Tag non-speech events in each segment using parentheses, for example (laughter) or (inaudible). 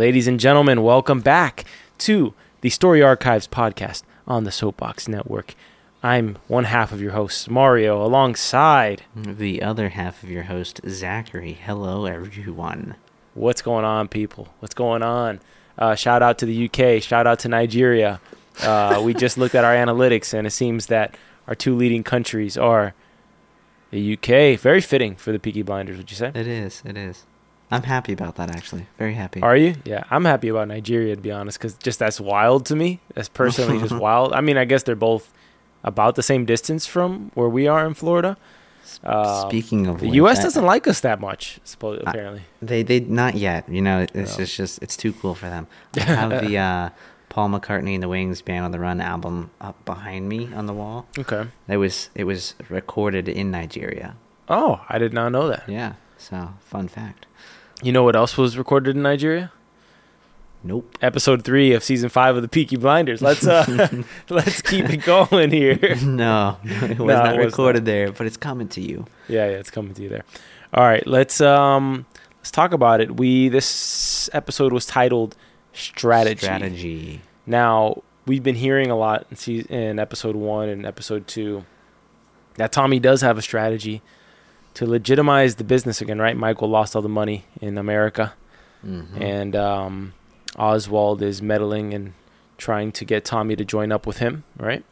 Ladies and gentlemen, welcome back to the Story Archives podcast on the Soapbox Network. I'm one half of your host, Mario, alongside. The other half of your host, Zachary. Hello, everyone. What's going on, people? What's going on? Uh, shout out to the UK. Shout out to Nigeria. Uh, we just looked at our (laughs) analytics, and it seems that our two leading countries are the UK. Very fitting for the Peaky Blinders, would you say? It is. It is. I'm happy about that, actually. Very happy. Are you? Yeah, I'm happy about Nigeria to be honest, because just that's wild to me. That's personally just (laughs) wild. I mean, I guess they're both about the same distance from where we are in Florida. Uh, Speaking of the which, U.S. Doesn't like us that much, supposedly. I- Apparently, They they not yet. You know, it's No. just just it's too cool for them. (laughs) I have the uh, Paul McCartney and the Wings Band on the Run album up behind me on the wall. okay. It was it was recorded in Nigeria. Oh, I did not know that. Yeah. So fun fact. You know what else was recorded in Nigeria? Nope. Episode three of season five of the Peaky Blinders. Let's uh, (laughs) (laughs) let's keep it going here. (laughs) no, it was No, not it was recorded there, but it's coming to you. Yeah, yeah, it's coming to you there. All right, let's um let's talk about it. We this episode was titled strategy. Strategy. Now we've been hearing a lot in, se- in episode one and episode two that Tommy does have a strategy to legitimize the business again. Right? Michael lost all the money in America, Mhm. and um, Oswald is meddling and trying to get Tommy to join up with him. Right?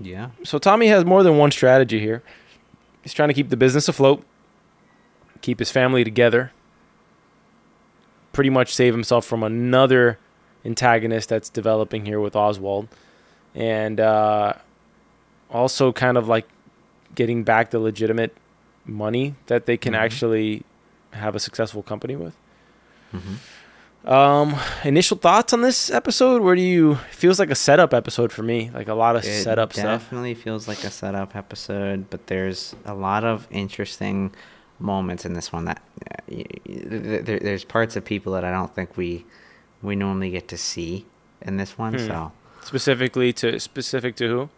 yeah. So Tommy has more than one strategy here. He's trying to keep the business afloat, keep his family together, pretty much save himself from another antagonist that's developing here with Oswald, and uh, also kind of like getting back the legitimate money that they can Mhm. actually have a successful company with. hmm Um, initial thoughts on this episode? Where do you feels like a setup episode for me? Like a lot of It setup stuff. definitely feels like a setup episode, but there's a lot of interesting moments in this one that uh, there, there's parts of people that I don't think we we normally get to see in this one. Hmm. So specifically to specific to who?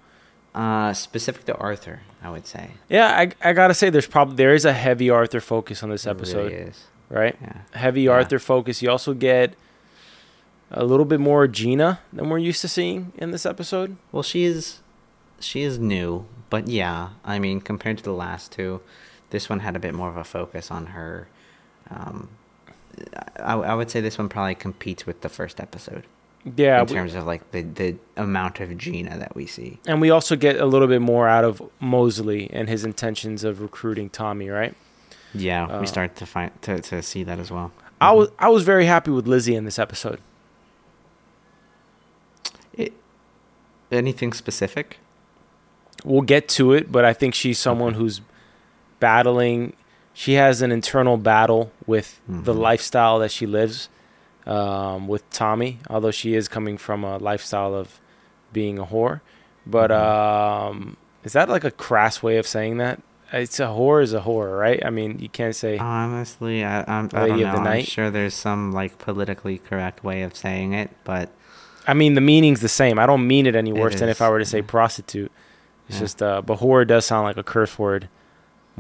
Uh, specific to Arthur, I would say. Yeah, I I gotta say there's probably there is a heavy Arthur focus on this episode, really is. right? Yeah. Heavy Yeah. Arthur focus. You also get a little bit more Gina than we're used to seeing in this episode. Well, she is she is new, but yeah, I mean, compared to the last two, this one had a bit more of a focus on her. Um, I, I would say this one probably competes with the first episode Yeah, in we- terms of like the the amount of Gina that we see. and we also get a little bit more out of Mosley and his intentions of recruiting Tommy, right? Yeah, Uh, we start to find to, to see that as well. I was I was very happy with Lizzie in this episode. It, anything specific? we'll get to it, but I think she's someone who's battling. She has an internal battle with the Mhm. lifestyle that she lives um, with Tommy, although she is coming from a lifestyle of being a whore. But Mhm. um, is that like a crass way of saying that? It's a whore is a whore, right? I mean, you can't say. Honestly, I I'm, I don't of know. I'm sure there's some like politically correct way of saying it, but I mean, the meaning's the same. I don't mean it any It worse than if I were to say prostitute. It's Yeah. just, uh, but whore does sound like a curse word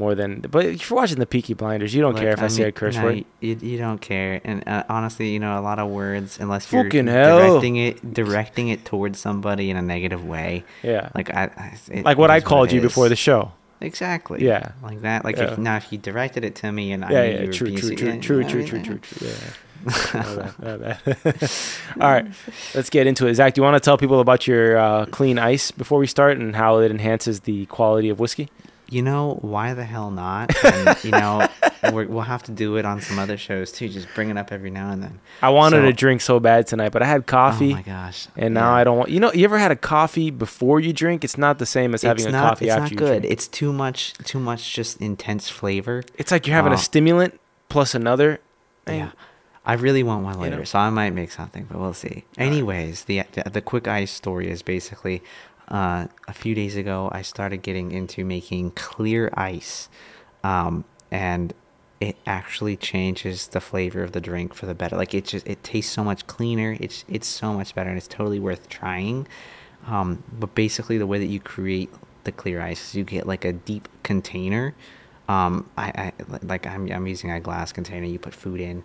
more than. But if you're watching the Peaky Blinders, you don't Look, care if I, say mean, a curse no, word. You, you don't care, and uh, honestly, you know, a lot of words, unless you're Fucking hell. directing it, directing it towards somebody in a negative way, Yeah. like I, I it like what I called it you before the show. exactly, Yeah. like that. Like Yeah. if now if you directed it to me and I Yeah, knew yeah, you true, being true, se- true, yeah, true, you know true, what true, true, true. Yeah. My bad, my bad. All right, let's get into it. Zach, do you want to tell people about your uh, clean ice before we start and how it enhances the quality of whiskey? You know why the hell not? And, you know, (laughs) we're, we'll have to do it on some other shows too. Just bring it up every now and then. I wanted So- to drink so bad tonight, but I had coffee. Oh my gosh! And now Yeah. I don't want. You know, you ever had a coffee before you drink? It's not the same as having it's a not, coffee it's after not you good. drink. It's too much, too much, just intense flavor. It's like you're having Oh. a stimulant plus another. Yeah, I really want one You later, know? so I might make something, but we'll see. Anyways, the, the the quick ice story is basically, uh, a few days ago I started getting into making clear ice, um, and it actually changes the flavor of the drink for the better. Like it just it tastes so much cleaner. It's it's so much better, and it's totally worth trying. Um, but basically, the way that you create the clear ice is you get like a deep container. Um, I, I like I'm I'm using a glass container. You put food in,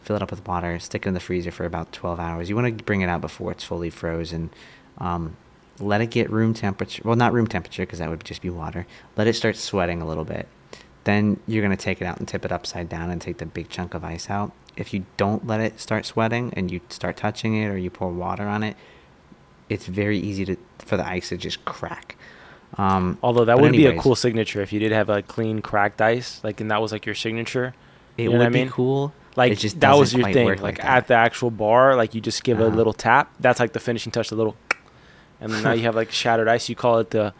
fill it up with water, stick it in the freezer for about 12 hours. You want to bring it out before it's fully frozen. Um, let it get room temperature. Well, not room temperature because that would just be water. Let it start sweating a little bit. Then you're going to take it out and tip it upside down and take the big chunk of ice out. If you don't let it start sweating and you start touching it or you pour water on it, it's very easy to for the ice to just crack. Um, Although that would be a cool signature if you did have a clean cracked ice, like and that was like your signature. It you know would I be mean? cool. Like it just that was your thing. work Like, at the actual bar, like you just give a Uh-huh. little tap. That's like the finishing touch, the little, and then now you have like shattered ice. You call it the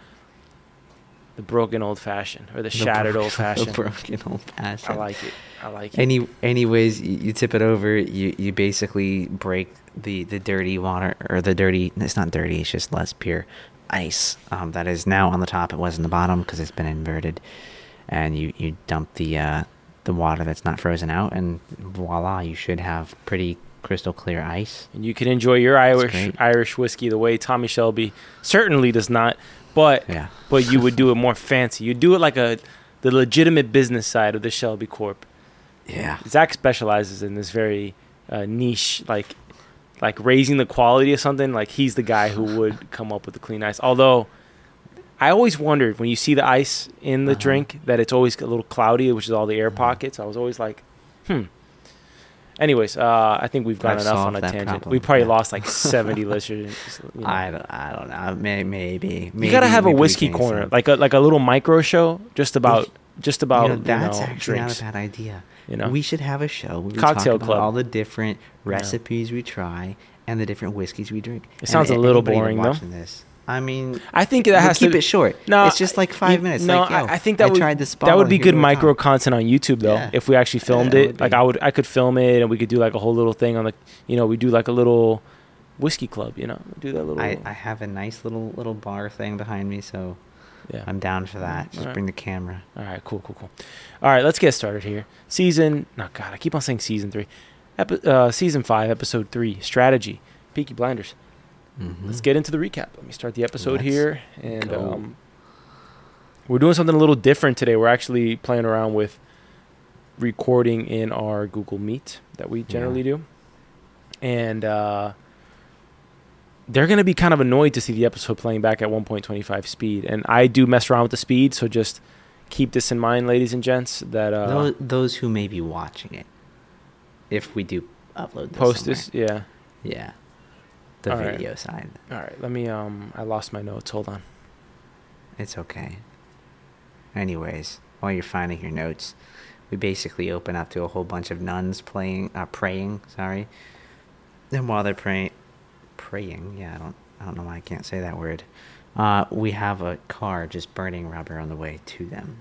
the broken old fashioned or the, The shattered bro- old (laughs) fashioned. The broken old fashioned. I like it. I like it. Any, anyways, you, you tip it over. You you basically break the the dirty water or the dirty. It's not dirty. It's just less pure ice. Um, that is now on the top. It was in the bottom because it's been inverted. And you you dump the uh the water that's not frozen out, and voila, you should have pretty crystal clear ice. and you can enjoy your Irish. Irish whiskey the way Tommy Shelby certainly does not. But Yeah. but you would do it more fancy. You do it like a the legitimate business side of the Shelby Corp. Yeah. Zach specializes in this very uh, niche, like like raising the quality of something. Like he's the guy who would (laughs) come up with the clean ice. Although I always wondered when you see the ice in the Uh-huh. drink that it's always a little cloudy, which is all the air Mhm. pockets. I was always like, hmm. Anyways, uh, I think we've gone I've enough on a tangent. problem, We probably yeah. lost like (laughs) seventy listeners. You, know. I don't, I don't know. May, maybe. maybe. You gotta have a whiskey corner, like a like a little micro show, just about just about you know, you that's know, actually drinks. not a bad idea. You know, We should have a show. Where we Cocktail talk club. All the different recipes we try and the different whiskeys we drink. It sounds a little boring, though. watching This, I mean, I think that has keep to keep it short. No, it's just like five you- minutes. No, like, yo, I, I think that would tried this that would be good micro content on YouTube though. Yeah. If we actually filmed Yeah, it like. I would, I could film it and we could do like a whole little thing on the, you know, we do like a little whiskey club. You know, do that little. I, I have a nice little little bar thing behind me, so yeah. I'm down for that. Just Alright. bring the camera. All right, cool, cool, cool. All right, let's get started here. Season, no, God, I keep on saying season three, Epi- uh, season five, episode three, strategy, Peaky Blinders. Mhm. Let's get into the recap. Let me start the episode Let's here, and um, we're doing something a little different today. We're actually playing around with recording in our Google Meet that we generally do, and uh, they're gonna be kind of annoyed to see the episode playing back at 1.25 speed. And I do mess around with the speed, so just keep this in mind, ladies and gents. That uh, those, those who may be watching it, if we do upload this post somewhere. this, yeah. yeah, the All right. video side. All right, let me. Um, I lost my notes. Hold on. It's okay. Anyways, while you're finding your notes, we basically open up to a whole bunch of nuns playing, uh, praying. Sorry. And while they're praying, praying, yeah, I don't, I don't know why I can't say that word. Uh, we have a car just burning rubber on the way to them.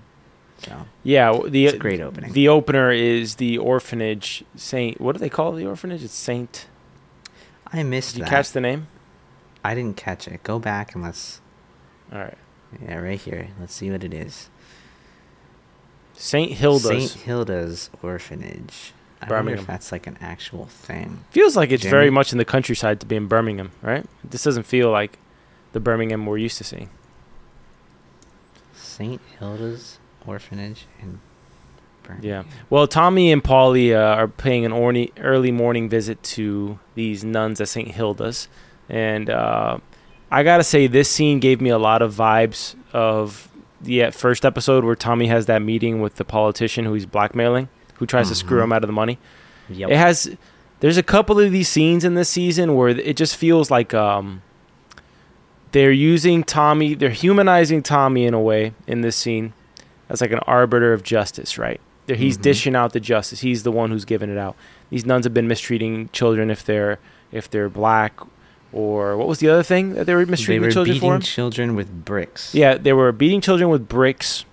So Yeah, the It's a great opening. The opener is the orphanage Saint. What do they call the orphanage? It's Saint. I missed Did you that. catch the name? I didn't catch it. Go back and let's. All right, Yeah, right here. Let's see what it is. Saint Hilda's. Saint Hilda's Orphanage. I wonder Birmingham. if that's like an actual thing. Feels like it's very much in the countryside to be in Birmingham, right? This doesn't feel like the Birmingham we're used to seeing. Saint Hilda's Orphanage in Yeah. Well, Tommy and Polly uh, are paying an orny, early morning visit to these nuns at St. Hilda's. And uh, I got to say, this scene gave me a lot of vibes of the uh, first episode where Tommy has that meeting with the politician who he's blackmailing, who tries to screw Mhm. him out of the money. Yep. It has. There's a couple of these scenes in this season where it just feels like um, they're using Tommy, they're humanizing Tommy in a way in this scene as like an arbiter of justice, right? There, he's Mhm. dishing out the justice. He's the one who's giving it out. These nuns have been mistreating children if they're if they're black, or what was the other thing that they were they mistreating were the children beating for? children with bricks. Yeah, they were beating children with bricks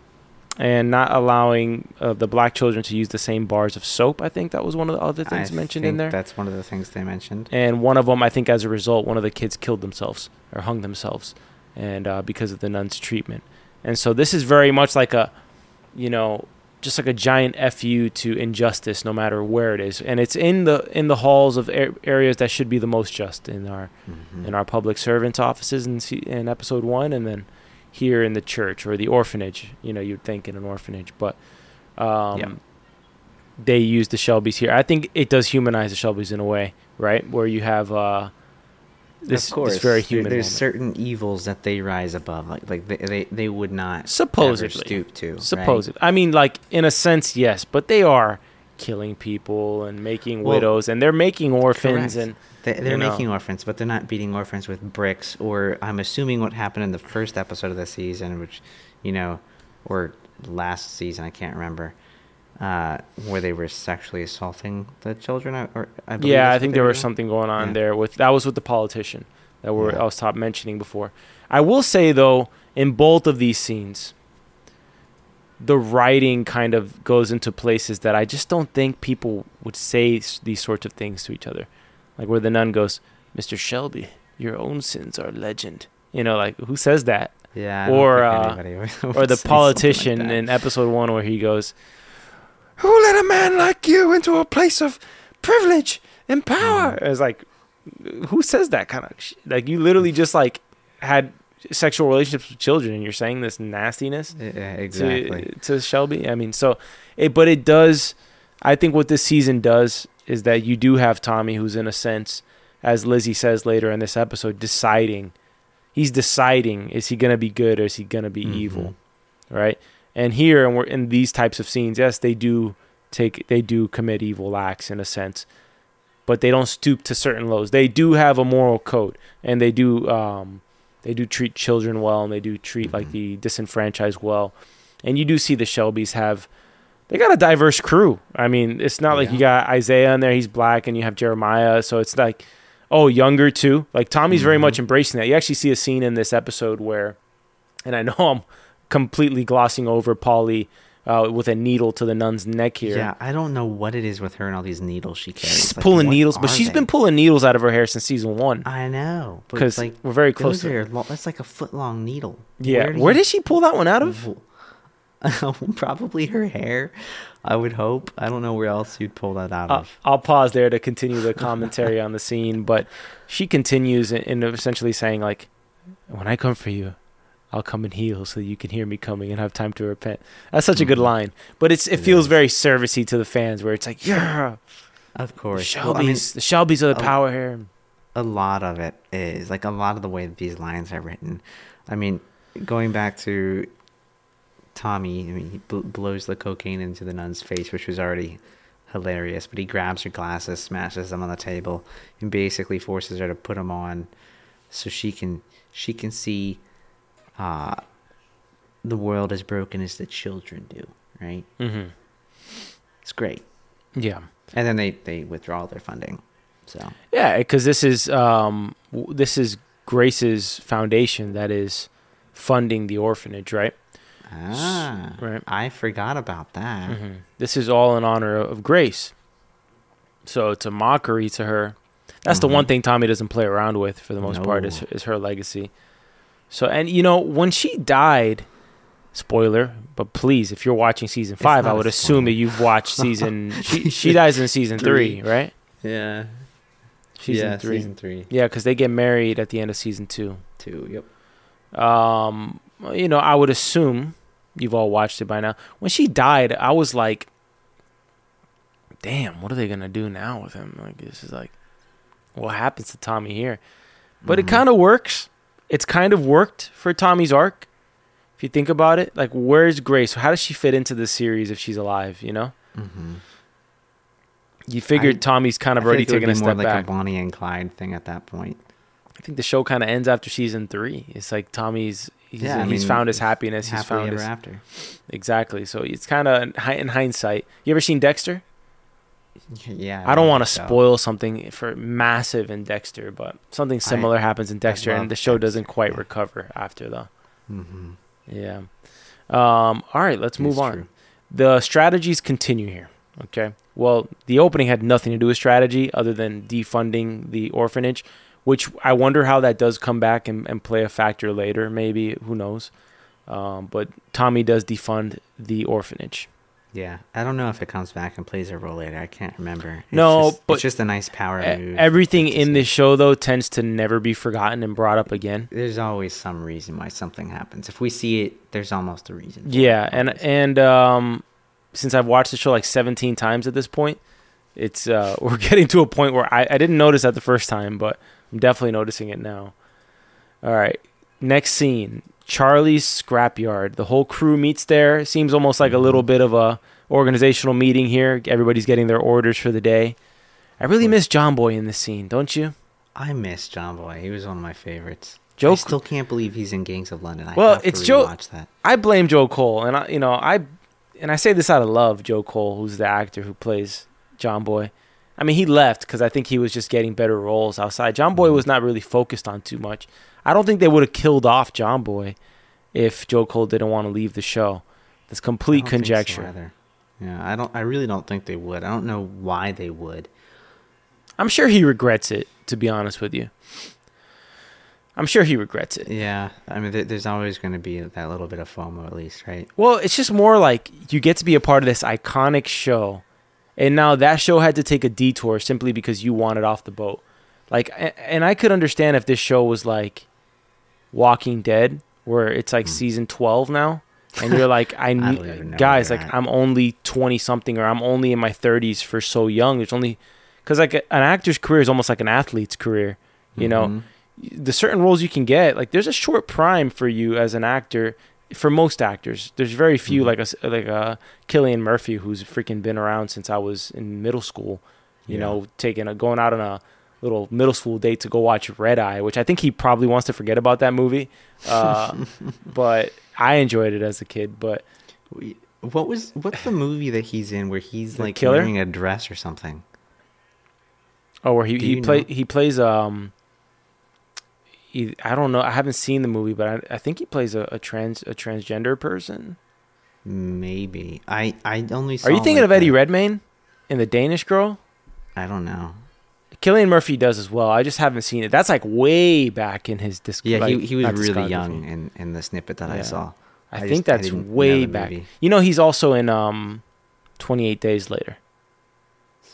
and not allowing uh, the black children to use the same bars of soap. I think that was one of the other things I mentioned in there. That's one of the things they mentioned. And one of them, I think, as a result, one of the kids killed themselves or hung themselves, and uh, because of the nuns' treatment. And so this is very much like a, you know, just like a giant fu to injustice, no matter where it is. And it's in the in the halls of a- areas that should be the most just in our Mhm. in our public servants' offices in, in episode one, and then here in the church or the orphanage. You know, you'd think in an orphanage, but um, Yep. they use the Shelbys here. I think it does humanize the Shelbys in a way, right? Where you have uh, this, of course, this very there- there's moment. certain evils that they rise above, like like they they, they would not Supposedly. stoop to. right? I mean, like in a sense, yes, but they are killing people and making Well, widows, and they're making orphans, Correct. and They, they're you know. making orphans, but they're not beating orphans with bricks. Or I'm assuming what happened in the first episode of the season, which, you know, or last season, I can't remember, uh, where they were sexually assaulting the children. I- Or I believe yeah, I think there was doing. something going on Yeah. there with that was with the politician that were Yeah. I was top mentioning before. I will say though, in both of these scenes, the writing kind of goes into places that I just don't think people would say these sorts of things to each other, like where the nun goes, "Mr. Shelby, your own sins are legend." You know, like who says that? Yeah. Or, uh, (laughs) or the (laughs) something like politician in episode one where he goes, "Who let a man like you into a place of privilege and power?" Mm. It's like, who says that kind of sh- like you literally just like had sexual relationships with children and you're saying this nastiness Yeah, exactly. to to Shelby. I mean, so it, but it does. I think what this season does is that you do have Tommy, who's in a sense, as Lizzie says later in this episode, deciding. He's deciding is he gonna be good or is he gonna be Mhm. evil, right? And here, and we're in these types of scenes. Yes, they do take, they do commit evil acts in a sense, but they don't stoop to certain lows. They do have a moral code, and they do, um, they do treat children well, and they do treat like Mhm. the disenfranchised well. And you do see the Shelbys have, they got a diverse crew. I mean, it's not like you got Isaiah in there; he's black, and you have Jeremiah, so it's like, oh, younger too. Like Tommy's very Mhm. much embracing that. You actually see a scene in this episode where, and I know (laughs) I'm completely glossing over Polly uh, with a needle to the nun's neck here. Yeah, I don't know what it is with her and all these needles she carries. She's Like, pulling needles, but she's they? been pulling needles out of her hair since season one. I know, Because like we're very close to are lo- that's like a foot long needle. Yeah. do Where, you- did she pull that one out of? (laughs) (laughs) Probably her hair. I would hope. I don't know where else you'd pull that out Uh, of. I'll pause there to continue the (laughs) commentary on the scene, but she continues in, in essentially saying like, "When I come for you, I'll come and heal so you can hear me coming and have time to repent." That's such a good Mhm. line, but it's it feels very servicey to the fans, where it's like, "Yeah, Of the course, Shelbys, Well, I mean, the Shelbys are the a- power here." a lot of it is like a lot of the way that these lines are written. I mean, going back to Tommy, I mean, he bl- blows the cocaine into the nun's face, which was already hilarious. But he grabs her glasses, smashes them on the table, and basically forces her to put them on, so she can she can see uh, the world as broken as the children do. Right? Mm-hmm. It's great. Yeah. And then they they withdraw their funding. So Yeah, because this is um, this is Grace's foundation that is funding the orphanage, right? ah, Right. I forgot about that. hmm This is all in honor of Grace. So it's a mockery to her. That's the one thing Tommy doesn't play around with for the most part is is her legacy. So and you know when she died, spoiler, but please if you're watching season five, I would assume that you've watched season. (laughs) she she dies in season three, Three. right? Yeah. Season yeah, three. Season three. Yeah, because they get married at the end of season two. Two. Yep. Um, you know, I would assume you've all watched it by now. When she died, I was like, "Damn, what are they gonna do now with him?" Like, this is like, what happens to Tommy here? But it Mhm. kind of works. It's kind of worked for Tommy's arc. If you think about it, like, where's Grace? How does she fit into the series if she's alive? You know, Mhm. you figured I- Tommy's kind of I already think it would taken a be more step like back. a Bonnie and Clyde thing at that point. I think the show kind of ends after season three. It's like Tommy's. He's, Yeah, he's mean, found his happiness. He's found ever his after. Exactly. So it's kind of in hindsight. You ever seen Dexter? (laughs) Yeah. I don't want to spoil something for massive in Dexter, but something similar happens in Dexter, and the show doesn't quite yeah. recover after though. Mhm. Yeah. Um, all right, let's It's move on. true. The strategies continue here. Okay. Well, the opening had nothing to do with strategy other than defunding the orphanage, which I wonder how that does come back and, and play a factor later. Maybe who knows. Um, but Tommy does defund the orphanage. Yeah, I don't know if it comes back and plays a role later. I can't remember. It's No, just, but it's just a nice power move. Everything in this show, though, tends to never be forgotten and brought up again. There's always some reason why something happens. If we see it, there's almost a reason. for it, Yeah, and and um, since I've watched the show like 17 times at this point, it's uh, (laughs) we're getting to a point where I, I didn't notice that the first time, but I'm definitely noticing it now. All right, next scene: Charlie's scrapyard. The whole crew meets there. Seems almost like a little bit of a organizational meeting here. Everybody's getting their orders for the day. I really miss John Boy in this scene, don't you? I miss John Boy. He was one of my favorites. Joe I still can't believe he's in Gangs of London. I Well, have to it's Joe-. I blame Joe Cole, and I, you know, I, and I say this out of love. Joe Cole, who's the actor who plays John Boy. I mean, he left because I think he was just getting better roles outside. John Boy mm-hmm. was not really focused on too much. I don't think they would have killed off John Boy if Joe Cole didn't want to leave the show. That's complete think so conjecture. yeah, I don't. I really don't think they would. I don't know why they would. I'm sure he regrets it. To be honest with you, I'm sure he regrets it. Yeah, I mean, there's always going to be that little bit of FOMO, at least, right? Well, it's just more like you get to be a part of this iconic show, and now that show had to take a detour simply because you wanted off the boat. Like, and I could understand if this show was like Walking Dead, where it's like Hmm. season twelve now, and you're like, I, (laughs) don't ne- even know guys, like at. I'm only twenty something, or I'm only in my thirties for so young. There's only because like an actor's career is almost like an athlete's career. You know, Mhm. the certain roles you can get like there's a short prime for you as an actor for most actors there's very few Mhm. like a like a Cillian Murphy who's freaking been around since I was in middle school you Yeah. know taking a going out on a little middle school date to go watch Red Eye which I think he probably wants to forget about that movie uh, (laughs) but I enjoyed it as a kid but What was what's the movie that he's in where he's like Killer? wearing a dress or something? oh where he Do he play know? he plays um he, I don't know I haven't seen the movie but I, I think he plays a, a trans a transgender person Maybe I I only. Saw Are you thinking like of Eddie Redmayne in The Danish Girl? I don't know. Cillian Murphy does as well. I just haven't seen it. That's like way back in his disc. Yeah, like, he he was really young in in the snippet that I saw. I, I think just- that's didn't way back. movie. You know, he's also in um, Twenty Eight Days Later.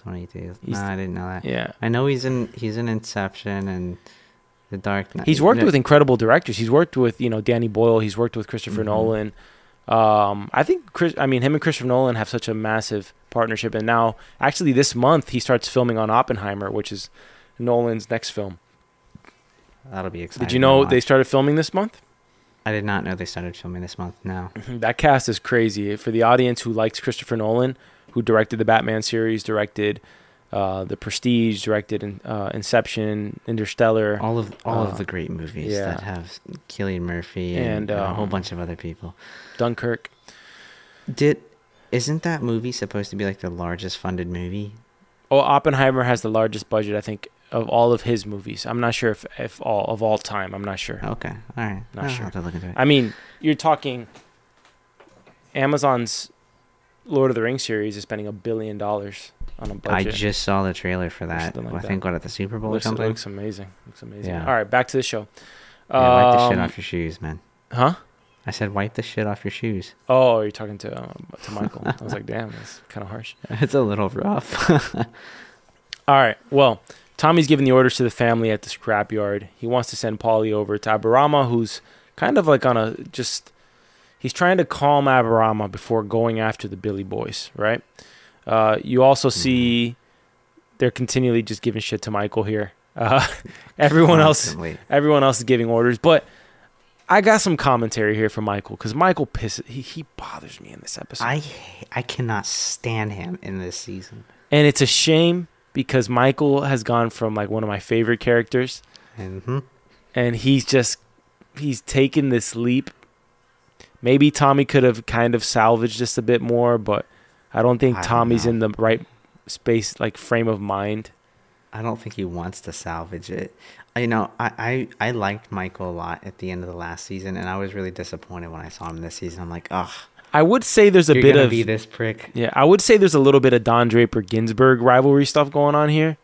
Twenty Eight days. He's- Nah, I didn't know that. Yeah, I know he's in he's in Inception and The Dark Knight. he's worked No, with incredible directors. He's worked with you know Danny Boyle. He's worked with Christopher Mhm. Nolan. Um, I think Chris. I mean, him and Christopher Nolan have such a massive partnership, and now actually this month he starts filming on Oppenheimer, which is Nolan's next film. That'll be exciting. Did you know they started filming this month? I did not know they started filming this month. No. (laughs) that cast is crazy for the audience who likes Christopher Nolan, who directed the Batman series, directed uh, the Prestige, directed in, uh, Inception, Interstellar. All of all Uh, of the great movies yeah. that have Cillian Murphy and, And, and a whole um, bunch of other people. Dunkirk. Did isn't that movie supposed to be like the largest funded movie? Oh, Oppenheimer has the largest budget, I think, of all of his movies. I'm not sure if, if all of all time. I'm not sure. Okay, all right. Not I'll sure. have to look into it. I mean, you're talking Amazon's Lord of the Rings series is spending a billion dollars on a budget. I just saw the trailer for that. like I think what at the Super Bowl looks, or something. looks amazing. Looks amazing. Yeah. All right, back to the show. yeah, wipe the shit Um, off your shoes, man. Huh? I said wipe the shit off your shoes. Oh, you're talking to uh, to Michael. I was like, damn, that's kind of harsh. (laughs) It's a little rough. (laughs) All right. Well, Tommy's giving the orders to the family at the scrapyard. He wants to send Polly over to Aberama, who's kind of like on a just. He's trying to calm Aberama before going after the Billy Boys, right? Uh, you also see they're continually just giving shit to Michael here. (laughs) Uh, everyone else, everyone else is giving orders, but I got some commentary here from Michael because Michael pisses. He, he bothers me in this episode. I I cannot stand him in this season. And it's a shame because Michael has gone from like one of my favorite characters hmm and he's just he's taken this leap. Maybe Tommy could have kind of salvaged this a bit more, but I don't think I don't Tommy's in the right space like frame of mind. I don't think he wants to salvage it. I- You know, I, I I liked Michael a lot at the end of the last season, and I was really disappointed when I saw him this season. I'm like, ugh, I would say there's a you're bit of be this prick. Yeah, I would say there's a little bit of Don Draper Ginsberg rivalry stuff going on here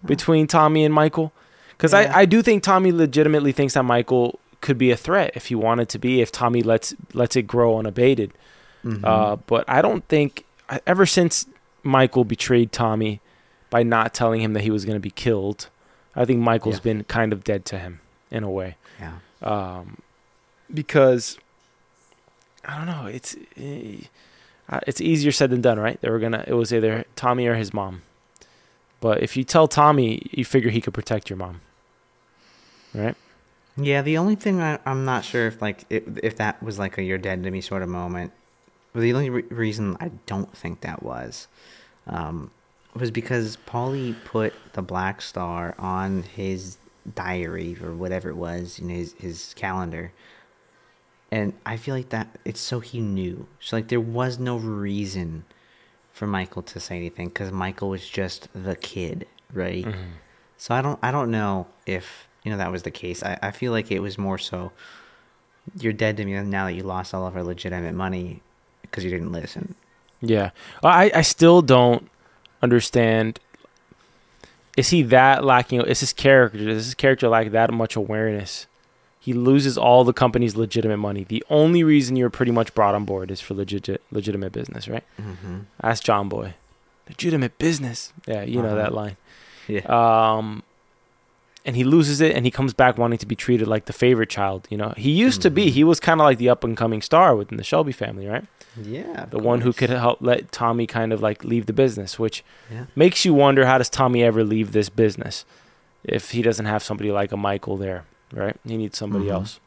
hmm. between Tommy and Michael. Because Yeah. I, I do think Tommy legitimately thinks that Michael could be a threat if he wanted to be, if Tommy lets lets it grow unabated. Mhm. Uh, but I don't think ever since Michael betrayed Tommy by not telling him that he was going to be killed, I think Michael's Yeah. been kind of dead to him in a way yeah, um, because I don't know. It's eh, uh, it's easier said than done, right? They were gonna. It was either Tommy or his mom. But if you tell Tommy, you figure he could protect your mom, right? Yeah, the only thing I, I'm not sure if like if, if that was like a "you're dead to me" sort of moment. But the only re- reason I don't think that was, um, was because Polly put the Black Star on his diary or whatever it was in his his calendar, and I feel like that it's so he knew. So like there was no reason for Michael to say anything because Michael was just the kid, right? Mm-hmm. So I don't I don't know if you know that was the case. I, I feel like it was more so you're dead to me now that you lost all of our legitimate money because you didn't listen. Yeah, I I still don't understand. Is he that lacking? Is his character? Does his character lack that much awareness? He loses all the company's legitimate money. The only reason you're pretty much brought on board is for legit legitimate business, right? Mm-hmm. Ask John Boy. Legitimate business. Yeah, you know Uh-huh. that line. Yeah. Um, and he loses it, and he comes back wanting to be treated like the favorite child. You know, he used to be. Mhm. He was kind of like the up and coming star within the Shelby family, right? yeah. The one who could help let Tommy kind of like leave the business, which Yeah. makes you wonder how does Tommy ever leave this business if he doesn't have somebody like a Michael there, right? He needs somebody Mhm. else.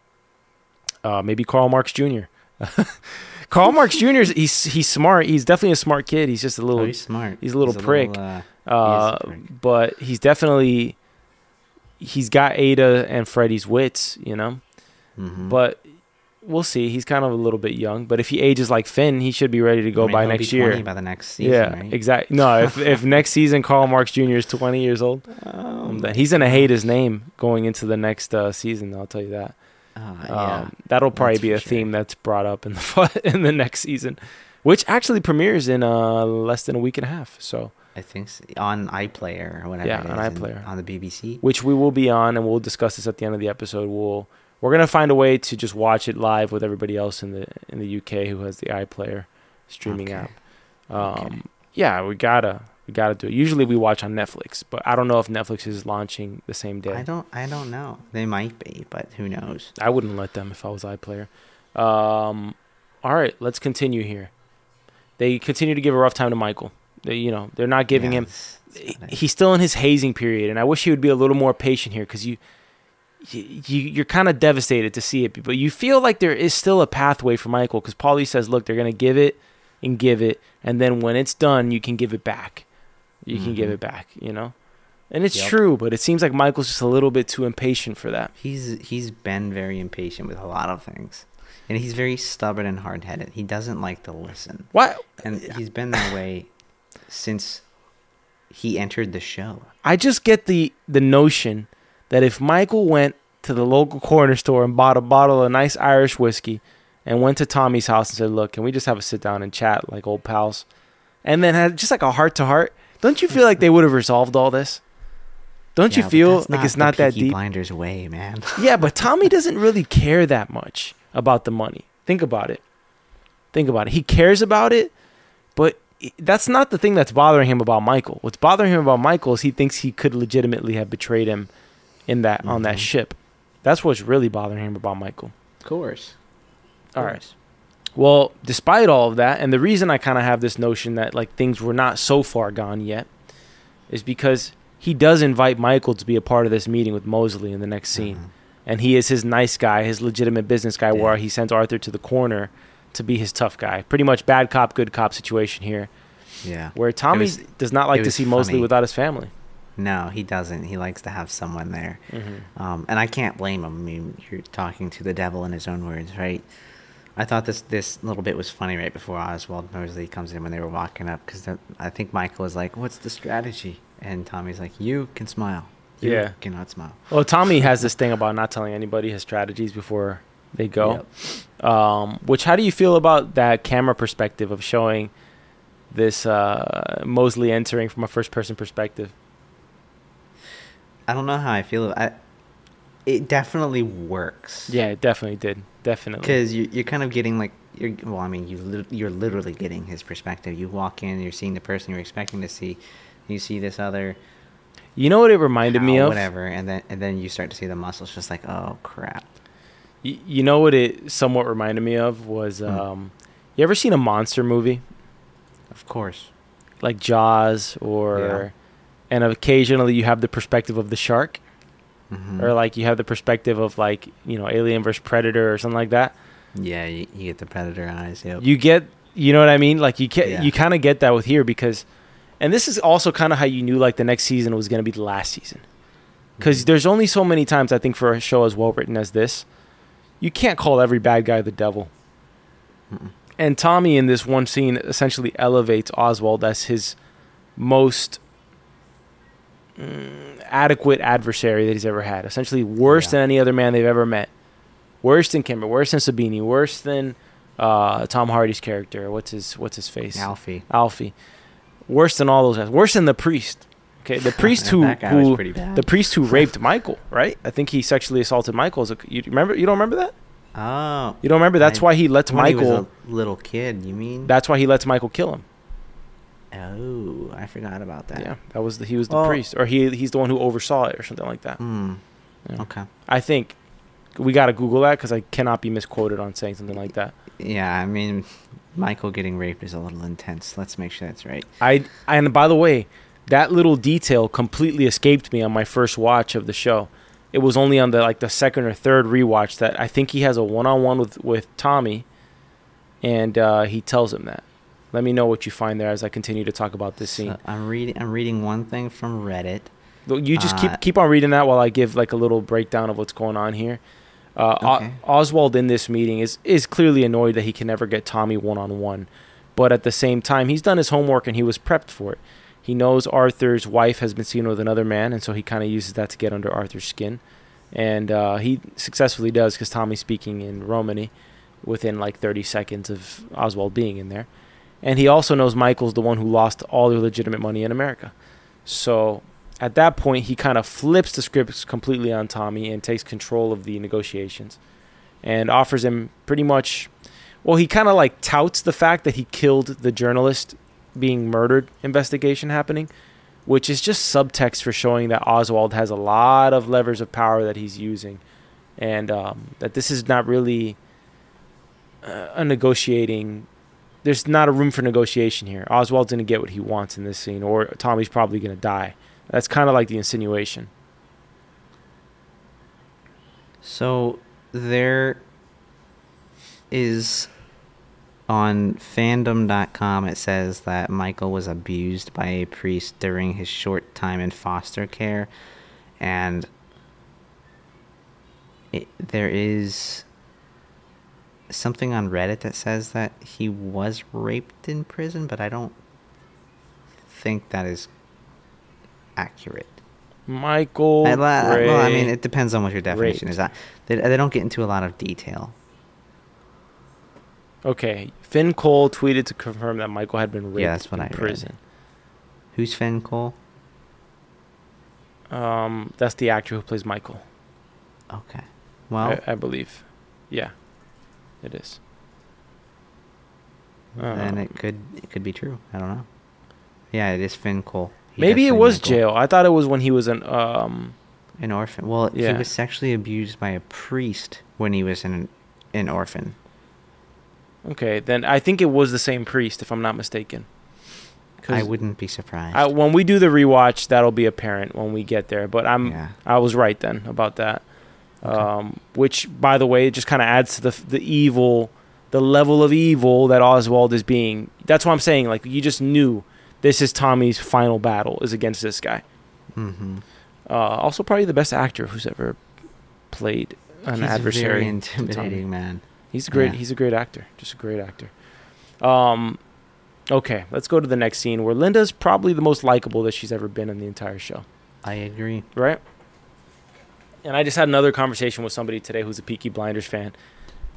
Uh, maybe Karl Marx Jr. (laughs) Karl Marx Jr. is he's he's smart. He's definitely a smart kid. He's just a Oh, little he's smart. he's a little prick. uh, uh, prick. but he's definitely he's got Ada and Freddy's wits, you know. mhm. But we'll see. He's kind of a little bit young, but if he ages like Finn, he should be ready to go I mean, by next year. By the next season, yeah, right? exactly. No, if if (laughs) next season Karl Marx Jr. is 20 years old, Um, then he's gonna hate his name going into the next uh, season. I'll tell you that. uh, yeah. Um, that'll probably that's be a sure. theme that's brought up in the (laughs) in the next season, which actually premieres in uh, less than a week and a half. So, I think so. on iPlayer or whatever. Yeah, it on is, iPlayer. on the BBC. which we will be on, and we'll discuss this at the end of the episode. We'll we're gonna find a way to just watch it live with everybody else in the in the UK who has the iPlayer streaming Okay. app. Um, Okay. Yeah, we gotta we gotta do it. Usually we watch on Netflix, but I don't know if Netflix is launching the same day. I don't. I don't know. They might be, but who knows? I wouldn't let them if I was iPlayer. Um, all right, let's continue here. They continue to give a rough time to Michael. They, you know, they're not giving Yeah, him. it's He's still in his hazing period, and I wish he would be a little more patient here because you, you, you're kind of devastated to see it, but you feel like there is still a pathway for Michael because Polly says, "Look, they're gonna give it and give it, and then when it's done, you can give it back. You can give Mhm. it back." You know, and it's Yep. true, but it seems like Michael's just a little bit too impatient for that. He's he's been very impatient with a lot of things, and he's very stubborn and hard headed. He doesn't like to listen, What? and he's been that way since he entered the show. I just get the the notion that if Michael went to the local corner store and bought a bottle of nice Irish whiskey and went to Tommy's house and said, "Look, can we just have a sit down and chat like old pals?" and then had just like a heart to heart, don't you feel like they would have resolved all this? Don't Yeah, you feel like it's not that deep? Blinders way, man. (laughs) Yeah, but Tommy doesn't really care that much about the money. Think about it. Think about it. He cares about it, but that's not the thing that's bothering him about Michael. What's bothering him about Michael is he thinks he could legitimately have betrayed him in that on that Mhm. ship. That's what's really bothering him about Michael. Of course. All right. Well, despite all of that, and the reason I kind of have this notion that like things were not so far gone yet is because he does invite Michael to be a part of this meeting with Mosley in the next scene Mhm. and he is his nice guy, his legitimate business guy, where he sends Arthur to the corner to be his tough guy. Pretty much bad cop, good cop situation here, Yeah. where Tommy was- does not like to see Mosley without his family. No, he doesn't. He likes to have someone there. Mm-hmm. Um, and I can't blame him. I mean, you're talking to the devil in his own words, right? I thought this this little bit was funny right before Oswald Mosley comes in when they were walking up because I think Michael was like, "What's the strategy?" And Tommy's like, "You can smile. You Yeah. cannot smile." Well, Tommy has this thing about not telling anybody his strategies before they go. Um, which, how do you feel about that camera perspective of showing this uh, Mosley entering from a first-person perspective? I don't know how I feel. I, it definitely works. Yeah, it definitely did. Definitely. Because you, you're kind of getting like you're well, I mean, you li- you're literally getting his perspective. You walk in, you're seeing the person you're expecting to see. You see this other You know what it reminded me of? whatever, and then and then you start to see the muscles. Just like, oh crap. Y- you know what it somewhat reminded me of was Hmm. um, you ever seen a monster movie Of course. like Jaws or and occasionally you have the perspective of the shark Mhm. or like you have the perspective of like, you know, Alien versus Predator or something like that. yeah, you, you get the predator eyes. Yep. You get, you know what I mean? Like you can Yeah. you kind of get that with here because and this is also kind of how you knew like the next season was going to be the last season. Cuz Mhm. there's only so many times I think for a show as well written as this, you can't call every bad guy the devil. Mm-mm. And Tommy in this one scene essentially elevates Oswald as his most mm, adequate adversary that he's ever had. Essentially, worse Yeah. than any other man they've ever met. Worse than Kimber. Worse than Sabini. Worse than uh, Tom Hardy's character. What's his What's his face? Alfie. Alfie. Worse than all those guys. Worse than the priest. Okay, the (laughs) priest who who pretty bad. the priest who (laughs) raped Michael. Right? I think he sexually assaulted Michael. A, you remember? You don't remember that? oh, You don't remember? That's I- why he lets he Michael. a little kid. You mean? That's why he lets Michael kill him. oh, I forgot about that. Yeah, that was the, he was the priest, or he he's the one who oversaw it, or something like that. Hmm. Yeah. Okay. I think we got to Google that because I cannot be misquoted on saying something like that. Yeah, I mean, Michael getting raped is a little intense. Let's make sure that's right. I and by the way, that little detail completely escaped me on my first watch of the show. It was only on the like the second or third rewatch that I think he has a one on one with with Tommy, and uh, he tells him that. Let me know what you find there as I continue to talk about this scene. So I'm reading. I'm reading one thing from Reddit. You just Uh, keep keep on reading that while I give like a little breakdown of what's going on here. Uh, O- Oswald in this meeting is is clearly annoyed that he can never get Tommy one on one, but at the same time he's done his homework and he was prepped for it. He knows Arthur's wife has been seen with another man, and so he kind of uses that to get under Arthur's skin, and uh, he successfully does because Tommy's speaking in Romany within like 30 seconds of Oswald being in there, and he also knows Michael's the one who lost all the legitimate money in America. So at that point, he kind of flips the scripts completely on Tommy and takes control of the negotiations and offers him pretty much. Well, he kind of like touts the fact that he killed the journalist being murdered investigation happening, which is just subtext for showing that Oswald has a lot of levers of power that he's using and um, that this is not really uh, a negotiating. There's not a room for negotiation here. Oswald's going to get what he wants in this scene, or Tommy's probably going to die. That's kind of like the insinuation. So there is on fandom.com it says that Michael was abused by a priest during his short time in foster care and it, there is something on Reddit that says that he was raped in prison but I don't think that is accurate. Michael. I, well, I mean, it depends on what your definition raped. is. I, they, they don't get into a lot of detail. Okay. Finn Cole tweeted to confirm that Michael had been raped Yeah, that's what in I read. prison. Who's Finn Cole? Um, that's the actor who plays Michael. Okay. Well, I, I believe. Yeah, it is. then Uh, it could it could be true. I don't know. Yeah, it is Finn Cole. He maybe it was Michael. jail. I thought it was when he was an um. An orphan. Well, Yeah. he was sexually abused by a priest when he was an an orphan. Okay, then I think it was the same priest, if I'm not mistaken. I wouldn't be surprised. I, when we do the rewatch, that'll be apparent when we get there. But I'm yeah. I was right then about that. Okay. Um, which, by the way, it just kind of adds to the the evil, the level of evil that Oswald is being. That's what I'm saying. Like you just knew this is Tommy's final battle is against this guy. Mm-hmm. Uh, also, probably the best actor who's ever played an He's adversary. very intimidating, man. He's a great. Yeah. He's a great actor. Just a great actor. Um, okay, let's go to the next scene where Linda's probably the most likable that she's ever been in the entire show. I agree. right? And I just had another conversation with somebody today who's a Peaky Blinders fan,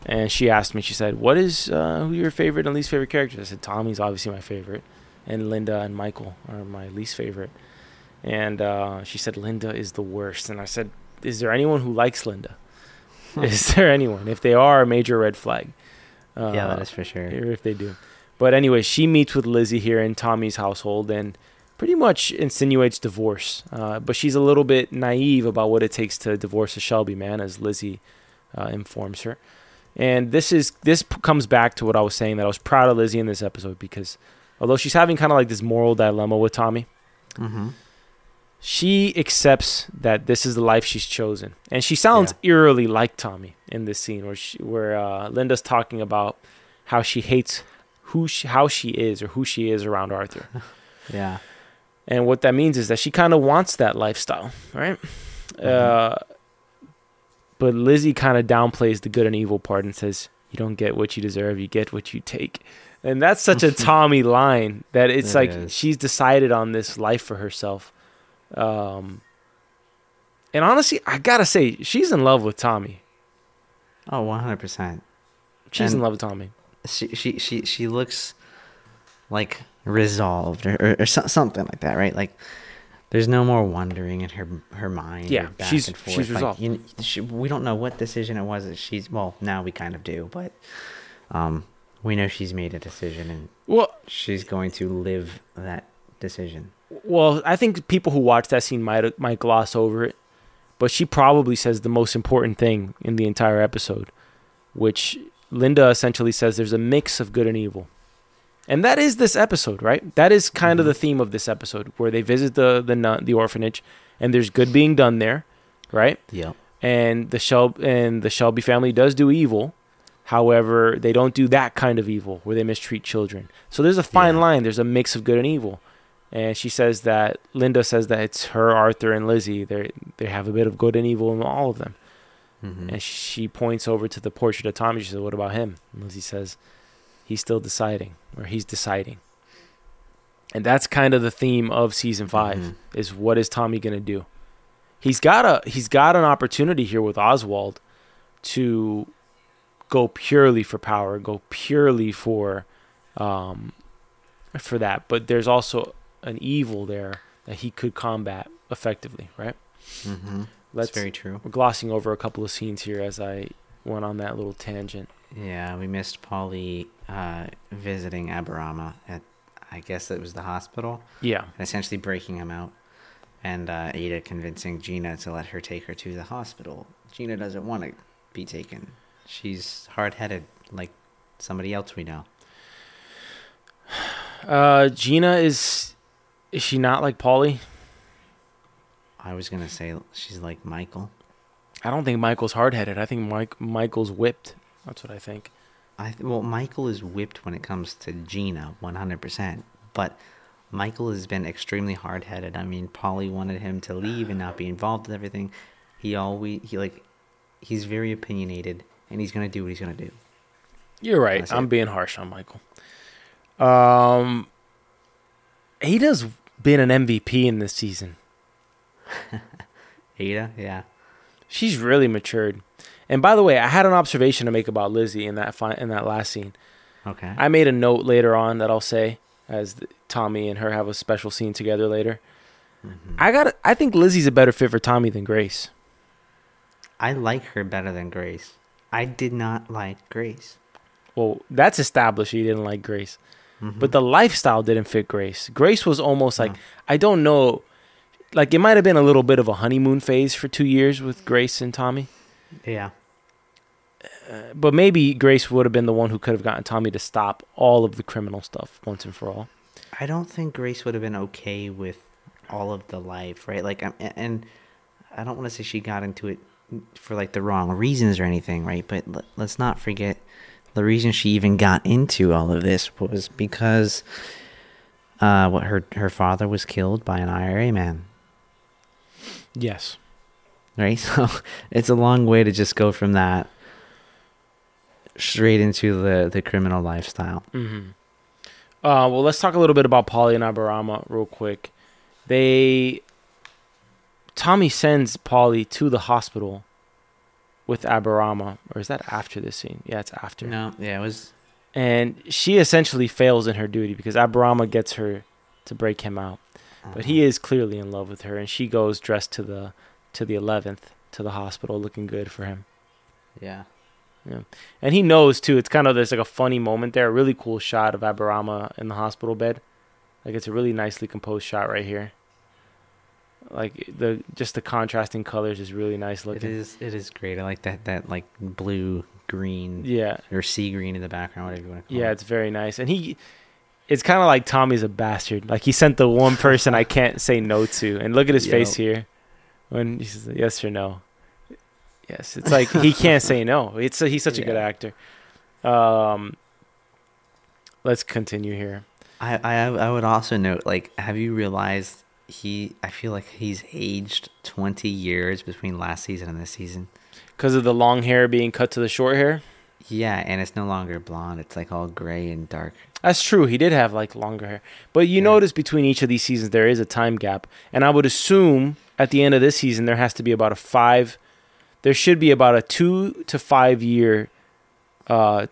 and she asked me. She said, "What is uh, who your favorite and least favorite characters?" I said, "Tommy's obviously my favorite, and Linda and Michael are my least favorite." And uh, she said, "Linda is the worst." And I said, "Is there anyone who likes Linda? (laughs) is there anyone? If they are, a major red flag." Uh, yeah, that is for sure. if they do. But anyway, she meets with Lizzie here in Tommy's household and pretty much insinuates divorce. Uh, but she's a little bit naive about what it takes to divorce a Shelby man, as Lizzie uh, informs her. And this is this comes back to what I was saying that I was proud of Lizzie in this episode because although she's having kind of like this moral dilemma with Tommy, Mm-hmm. She accepts that this is the life she's chosen, and she sounds eerily like Tommy in this scene where she, where uh, Linda's talking about how she hates who she, how she is or who she is around Arthur. (laughs) Yeah. And what that means is that she kind of wants that lifestyle, right? Uh, but Lizzie kind of downplays the good and evil part and says, "You don't get what you deserve; you get what you take." And that's such a (laughs) Tommy line that it's It like is. she's decided on this life for herself. Um, and honestly, I gotta say, she's in love with Tommy. Oh, 100%. She's in love with Tommy. She she she she looks like resolved or, or, or something like that, right? Like there's no more wondering in her her mind. Yeah, back she's- and forth. she's Like, resolved. you, she, we don't know what decision it was. that She's well now we kind of do, but um we know she's made a decision and Well, she's going to live that decision. Well, I think people who watch that scene might might gloss over it, but she probably says the most important thing in the entire episode, which Linda essentially says there's a mix of good and evil. And that is this episode, right? That is kind of Mhm. the theme of this episode where they visit the the nun, the orphanage and there's good being done there, right? Yep. And the Shel- and the Shelby family does do evil. However, they don't do that kind of evil where they mistreat children. So there's a fine Yeah. line. There's a mix of good and evil. And she says that Linda says that it's her, Arthur, and Lizzie. They they have a bit of good and evil in all of them. hmm And she points over to the portrait of Tommy. She says, "What about him?" And Lizzie says, "He's still deciding, or he's deciding." And that's kind of the theme of season 5 Mhm. is what is Tommy gonna do? He's got a he's got an opportunity here with Oswald to go purely for power, go purely for um for that. But there's also an evil there that he could combat effectively, right? hmm Let's That's very true. we're glossing over a couple of scenes here as I went on that little tangent. Yeah, we missed Polly uh, visiting Aberama at, I guess it was the hospital, Yeah. and essentially breaking him out. And uh, Ada convincing Gina to let her take her to the hospital. Gina doesn't want to be taken. She's hard headed, like somebody else we know. (sighs) Uh, Gina is is she not like Polly? I was going to say she's like Michael. I don't think Michael's hard headed. I think Mike Michael's whipped. That's what I think. I th- well, Michael is whipped when it comes to Gina, one hundred percent. But Michael has been extremely hard headed. I mean, Polly wanted him to leave and not be involved with everything. He always he like he's very opinionated, and he's gonna do what he's gonna do. You're right. That's I'm it. being harsh on Michael. Um, Ada's been an MVP in this season. (laughs) Ada, yeah, She's really matured. And by the way, I had an observation to make about Lizzie in that fi- in that last scene. okay, I made a note later on that I'll say as the, Tommy and her have a special scene together later. Mhm. I got. I think Lizzie's a better fit for Tommy than Grace. I like her better than Grace. I did not like Grace, Well, that's established. You didn't like Grace, Mhm. but the lifestyle didn't fit Grace. Grace was almost like No. I don't know. Like it might have been a little bit of a honeymoon phase for two years with Grace and Tommy, yeah, uh, but maybe Grace would have been the one who could have gotten Tommy to stop all of the criminal stuff once and for all. I don't think Grace would have been okay with all of the life, right? Like, a- and I don't want to say she got into it for like the wrong reasons or anything, right? But let, let's not forget the reason she even got into all of this was because uh, what her her father was killed by an IRA man, Yes. right? (laughs) So it's a long way to just go from that straight into the the criminal lifestyle. Mm-hmm. Uh, well, let's talk a little bit about Polly and Aberama real quick. They Tommy sends Polly to the hospital with Aberama, or is that after this scene? Yeah, it's after. No, yeah, it was And she essentially fails in her duty because Aberama gets her to break him out. But he uh-huh. is clearly in love with her, and she goes dressed to the to the eleventh to the hospital, looking good for him. yeah. Yeah. And he knows too. It's kind of there's like a funny moment there, a really cool shot of Aberama in the hospital bed. Like it's a really nicely composed shot right here. Like the just the contrasting colors is really nice It looking. is. It is great. I like that. That like blue, green, Yeah, or sea green in the background, whatever you want to call yeah, it. it's very nice. And he it's kind of like Tommy's a bastard. Like he sent the one person I can't say no to, and look at his face here when he says yes or no. Yes, it's like he can't say no. It's he's such a good actor. Um, let's continue here. I, I I would also note like have you realized he I feel like he's aged 20 years between last season and this season. Because of the long hair being cut to the short hair. Yeah, and it's no longer blonde. It's like all gray and dark. That's true. He did have like longer hair. But you Yeah. notice between each of these seasons there is a time gap. And I would assume at the end of this season there has to be about a 5 there should be about a 2 to 5 year uh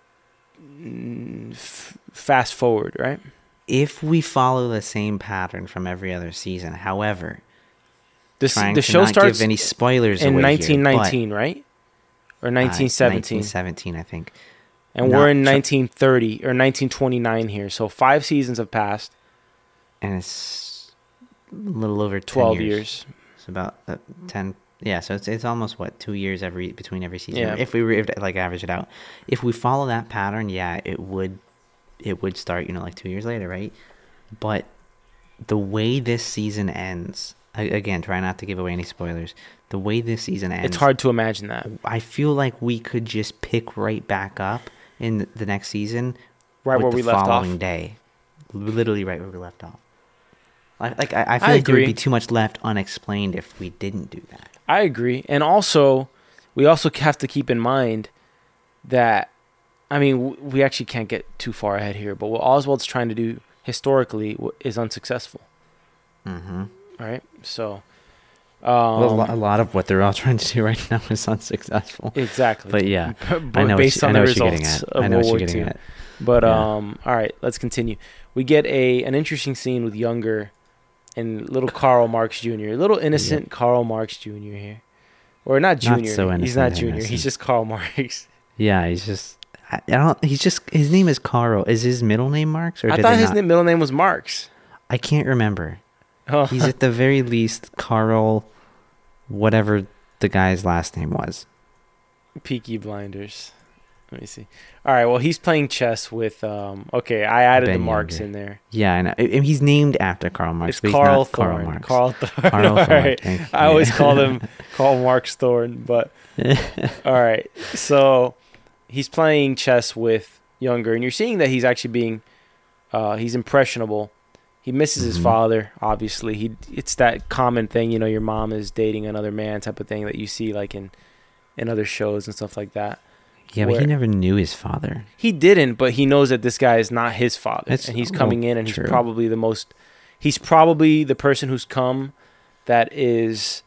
f- fast forward, right? If we follow the same pattern from every other season, however, This the show starts any spoilers in away here, but, 1919, right? Or uh, 1917. 1917, I think. and not we're in tr- 1930 or 1929 here. So 5 seasons have passed, And it's a little over 10 12 years. years. It's about uh, 10 yeah, so it's it's almost what, 2 years every between every season. Yeah. If we were if, like average it out. If we follow that pattern, yeah, it would it would start, you know, like 2 years later, right? But the way this season ends, again, try not to give away any spoilers. The way this season ends, It's hard to imagine that. I feel like we could just pick right back up in the next season, Right where we left off. following day, literally right where we left off. Like I, I feel I like there would be too much left unexplained if we didn't do that. I agree. And also, we also have to keep in mind that, I mean, we actually can't get too far ahead here, but what Oswald's trying to do historically is unsuccessful. Mm-hmm. All right. So, a, um, lo- a lot of what they're all (laughs) trying to do right now is unsuccessful. exactly. But yeah, (laughs) but I know based on the what you're getting results at. of I know World War II. at. But Yeah. um, all right, let's continue. We get a an interesting scene with younger and little Karl Marx Jr. Little innocent Karl Marx Jr. here, or not Not Jr. so he's not Jr. innocent. He's just Karl (laughs) Marx. Yeah, he's just. I, don't. He's just. His name is Carl. Is his middle name Marx or I thought his not- middle name was Marx. I can't remember. Oh, He's at the very least Carl, whatever the guy's last name was. Peaky Blinders. Let me see. All right. Well, he's playing chess with. Um. Okay, I added the Ben Marx Younger. in there. Yeah, I know. He's named after Karl Marx. It's Carl Karl Thorne. Marx. Carl (laughs) Thorne. Carl Thorne, (laughs) right. I always call him (laughs) Carl Marx Thorne, but all right. So he's playing chess with Younger, and you're seeing that he's actually being, uh, he's impressionable. He misses his Mhm. father, obviously. He it's that common thing, you know, your mom is dating another man type of thing that you see like in in other shows and stuff like that. Yeah, but he never knew his father. He didn't, but he knows that this guy is not his father, That's- and he's coming in, and he's probably the most. He's probably the person who's come that is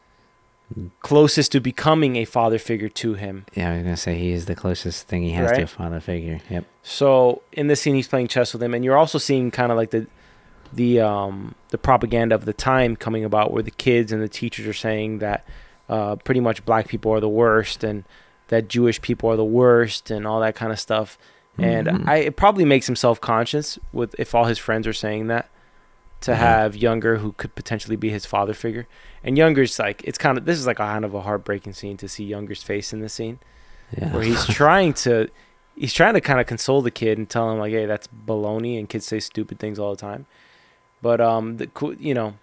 closest to becoming a father figure to him. Yeah, I was gonna say he is the closest thing he has to a father figure. Yep. So in this scene, he's playing chess with him, and you're also seeing kind of like the the um the propaganda of the time coming about, where the kids and the teachers are saying that uh, pretty much black people are the worst, and that Jewish people are the worst, and all that kind of stuff. And Mhm. I it probably makes him self conscious with if all his friends are saying that to Yeah. have Younger who could potentially be his father figure. And Younger's like it's kind of this is like a kind of a heartbreaking scene to see Younger's face in this scene yeah. where he's (laughs) trying to he's trying to kind of console the kid and tell him like hey that's baloney and kids say stupid things all the time but um the you know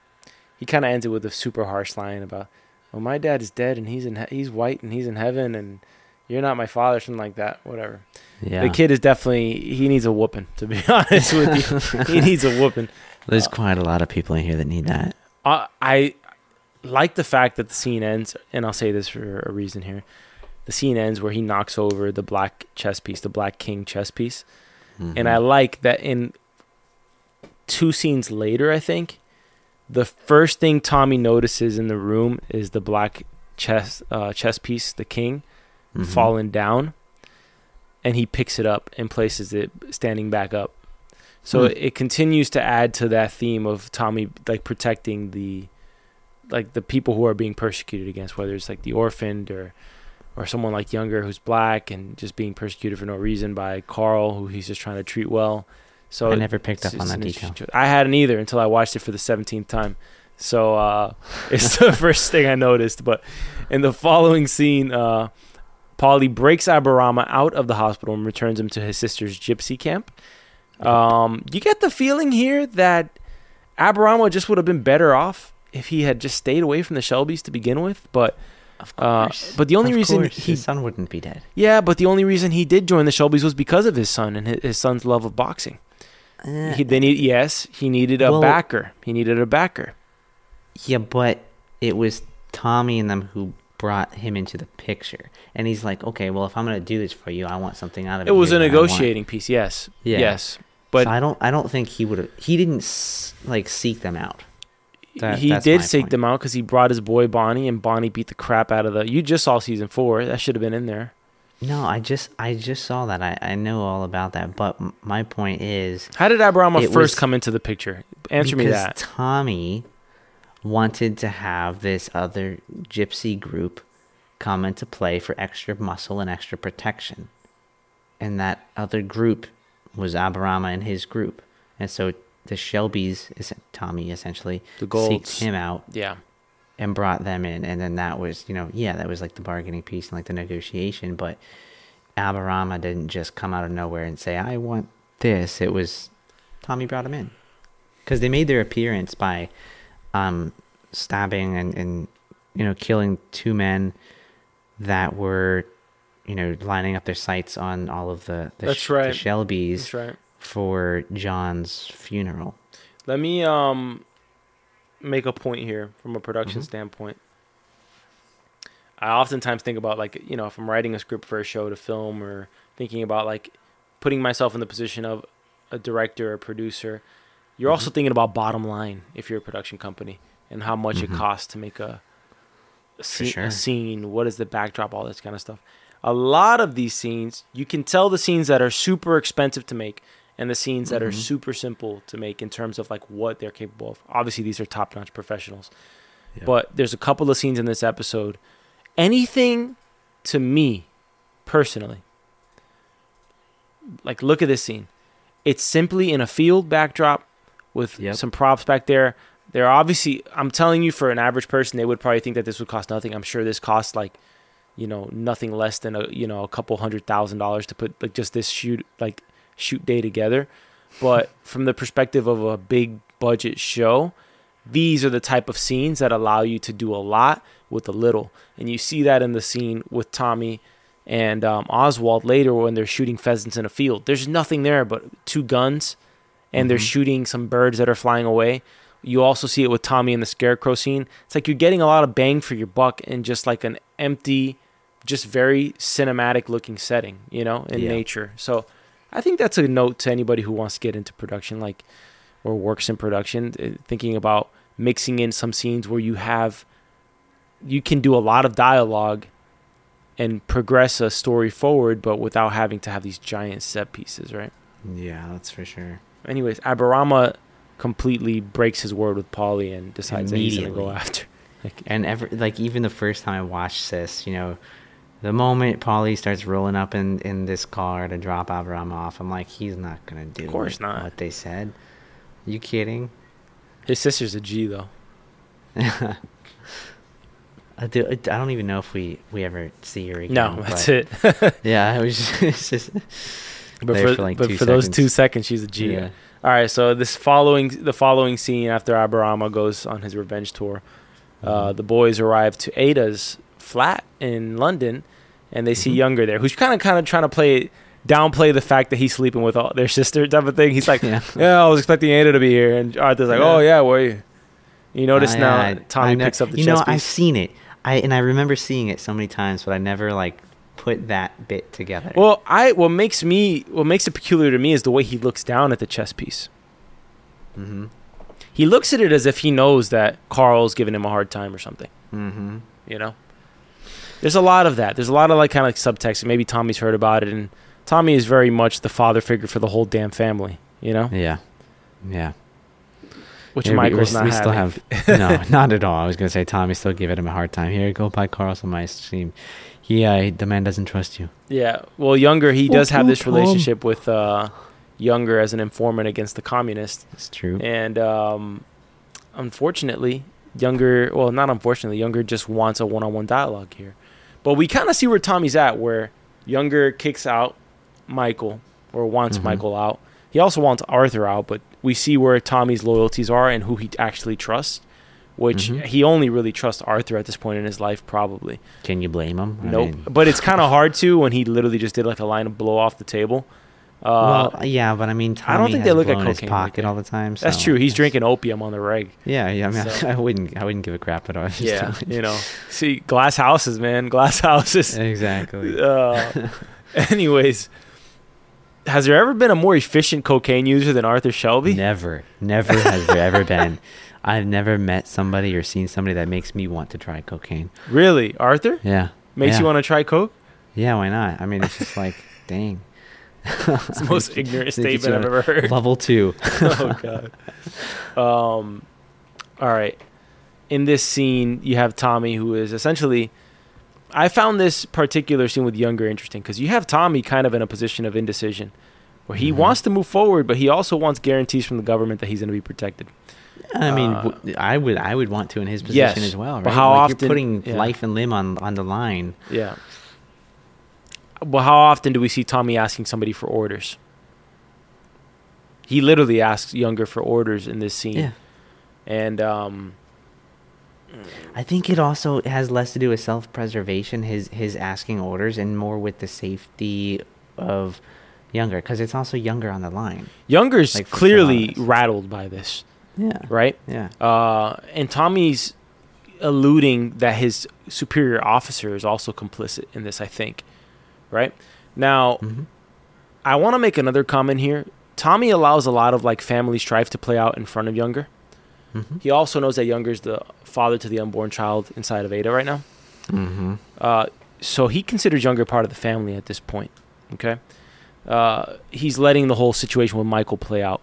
he kind of ends it with a super harsh line about well my dad is dead and he's in he- he's white and he's in heaven and you're not my father something like that whatever yeah. the kid is definitely he needs a whooping to be (laughs) honest with you (laughs) he needs a whooping There's quite a lot of people in here that need that. I, I like the fact that the scene ends, and I'll say this for a reason here. The scene ends where he knocks over the black chess piece, the black king chess piece, and I Mhm. like that in two scenes later, I think the first thing Tommy notices in the room is the black chess uh, chess piece, the king, Mhm. fallen down, and he picks it up and places it standing back up. So Hmm. it, it continues to add to that theme of Tommy like protecting the like the people who are being persecuted against, whether it's like the orphaned or or someone like Younger who's black and just being persecuted for no reason by Carl, who he's just trying to treat well. So I never picked up on that detail. I hadn't either until I watched it for the seventeenth time. So uh, it's the (laughs) first thing I noticed. But in the following scene, uh, Polly breaks Aberama out of the hospital and returns him to his sister's gypsy camp. Um, you get the feeling here that Aberama just would have been better off if he had just stayed away from the Shelbys to begin with. But Of Uh, course. but the only Of reason course, he- his son wouldn't be dead. yeah, but the only reason he did join the Shelbys was because of his son and his, his son's love of boxing. Eh, He, they need yes, he needed a Well- backer. He needed a backer. yeah, but it was Tommy and them who brought him into the picture, and he's like, okay, well, if I'm gonna do this for you, I want something out of it. It was a here that I want." negotiating piece. Yes, Yeah. yes, but so I don't. I don't think he would have. He didn't like seek them out. That- he did seek point. them out because he brought his boy Bonnie, and Bonnie beat the crap out of the. You just saw season four. That should have been in there. No, I just I just saw that. I I know all about that. But m- my point is, How did Aberama It first was- come into the picture? Answer me that. Tommy wanted to have this other gypsy group come into play for extra muscle and extra protection, and that other group was Aberama and his group, and so the Shelbys, is Tommy essentially, The Golds. seeked him out Yeah, and brought them in. And then that was you know yeah that was like the bargaining piece and like the negotiation. But aberama didn't just come out of nowhere and say i want this. It was tommy brought him in. Because they made their appearance by um stabbing and and you know killing two men that were you know lining up their sights on all of the the, That's sh- right. the shelbys that's right. for john's funeral Let me um make a point here from a production Mhm. standpoint. I oftentimes think about like you know if I'm writing a script for a show to film or thinking about like putting myself in the position of a director or producer. You're also Mhm. thinking about bottom line if you're a production company and how much Mhm. it costs to make a a, scene, sure. a scene. What is the backdrop? All this kind of stuff. A lot of these scenes, you can tell the scenes that are super expensive to make and the scenes that are Mhm. super simple to make in terms of like what they're capable of. Obviously, these are top notch professionals. Yeah. But there's a couple of scenes in this episode. Anything to me personally, like look at this scene. It's simply in a field backdrop with Yep. some props back there. They're obviously, I'm telling you, for an average person, they would probably think that this would cost nothing. I'm sure this costs like, you know, nothing less than a, you know, a couple hundred thousand dollars to put like just this shoot, like shoot day together. But (laughs) from the perspective of a big budget show, these are the type of scenes that allow you to do a lot with a little. And you see that in the scene with Tommy and um, Oswald later when they're shooting pheasants in a field. There's nothing there but two guns, and they're Mhm. shooting some birds that are flying away. You also see it with Tommy in the scarecrow scene. It's like you're getting a lot of bang for your buck in just like an empty, just very cinematic looking setting, you know, in Yeah. nature. So I think that's a note to anybody who wants to get into production, like or works in production, uh, thinking about mixing in some scenes where you have, you can do a lot of dialogue and progress a story forward, but without having to have these giant set pieces, right? yeah that's for sure Anyways, Aberama completely breaks his word with Polly and decides that he's gonna go after. (laughs) Like, And ever like even the first time I watched this, you know, the moment Polly starts rolling up in in this car to drop Aberama off, I'm like, he's not gonna do. Of course not. What they said. You kidding? his sister's a G though. (laughs) I, do, I don't even know if we we ever see her again. No, that's it. (laughs) Yeah, it was just, (laughs) it's just but for, for, like, but for those two seconds. she's a G. yeah. All right, so this following the following scene after Aberama goes on his revenge tour, uh, Mhm. the boys arrive to Ada's flat in London, and they see Mhm. Younger there, who's kind of kind of trying to play downplay the fact that he's sleeping with all, their sister type of thing. He's like, (laughs) yeah. "Yeah, I was expecting Ada to be here," and Arthur's like, Yeah. "Oh yeah, were you?" You notice I- now I- Tommy picks up the You know, I've seen it. I and I remember seeing it so many times, but I never like put that bit together. Well, I what makes me what makes it peculiar to me is the way he looks down at the chess piece. mm-hmm. He looks at it as if he knows that Carl's giving him a hard time or something. Mm-hmm. You know, there's a lot of that. There's a lot of like kind of like subtext. and Maybe Tommy's heard about it, and Tommy is very much the father figure for the whole damn family. You know, Yeah. Yeah. which Yeah, we- Michael's we're- not we still have no, (laughs) not at all. I was gonna say Tommy still giving him a hard time. Here, go buy Carl some ice cream. He, uh, the man doesn't trust you. Yeah. Well, Younger he does have this Tom. relationship with uh, Younger as an informant against the communists. It's true. And um, unfortunately, Younger, well, not unfortunately, Younger just wants a one on one dialogue here. But we kind of see where Tommy's at, where Younger kicks out Michael or wants Mhm. Michael out. He also wants Arthur out, but we see where Tommy's loyalties are and who he actually trusts, which Mhm. he only really trusts Arthur at this point in his life, probably. Can you blame him? I mean, but it's kind of hard to when he literally just did like a line of blow off the table. Uh, well, yeah, but I mean, Tommy I don't think they look at in his cocaine like pocket all the time. that's true. He's drinking opium on the reg. Yeah, yeah. I mean, So- (laughs) I wouldn't, I wouldn't give a crap at all. Yeah, you know. (laughs) See, glass houses, man. Glass houses. exactly. (laughs) Uh, anyways, has there ever been a more efficient cocaine user than Arthur Shelby? Never, never has there ever been. I've never met somebody or seen somebody that makes me want to try cocaine. Really, Arthur Yeah. makes yeah. you want to try coke? Yeah, why not? I mean, it's just like, dang. (laughs) It's the most ignorant statement I've ever heard. Level two. (laughs) oh god. Um, all right. In this scene, you have Tommy, who is essentially. I found this particular scene with Younger interesting because you have Tommy kind of in a position of indecision, where he Mhm. wants to move forward, but he also wants guarantees from the government that he's going to be protected. I mean, Uh, I would, I would want to in his position Yes, as well, right? but how like often- you're putting yeah. life and limb on on the line? Yeah. Well, how often do we see Tommy asking somebody for orders? He literally asks Younger for orders in this scene. Yeah. And um, I think it also has less to do with self-preservation, his his asking orders, and more with the safety of younger, because it's also younger on the line. Younger's Like, clearly rattled by this, Yeah. right? Yeah. Uh, and Tommy's alluding that his superior officer is also complicit in this, I think. Right? Now, hmm I want to make another comment here. Tommy allows a lot of like family strife to play out in front of Younger. hmm He also knows that Younger is the father to the unborn child inside of Ada right now. hmm Uh, so he considers Younger part of the family at this point. Okay, uh, he's letting the whole situation with Michael play out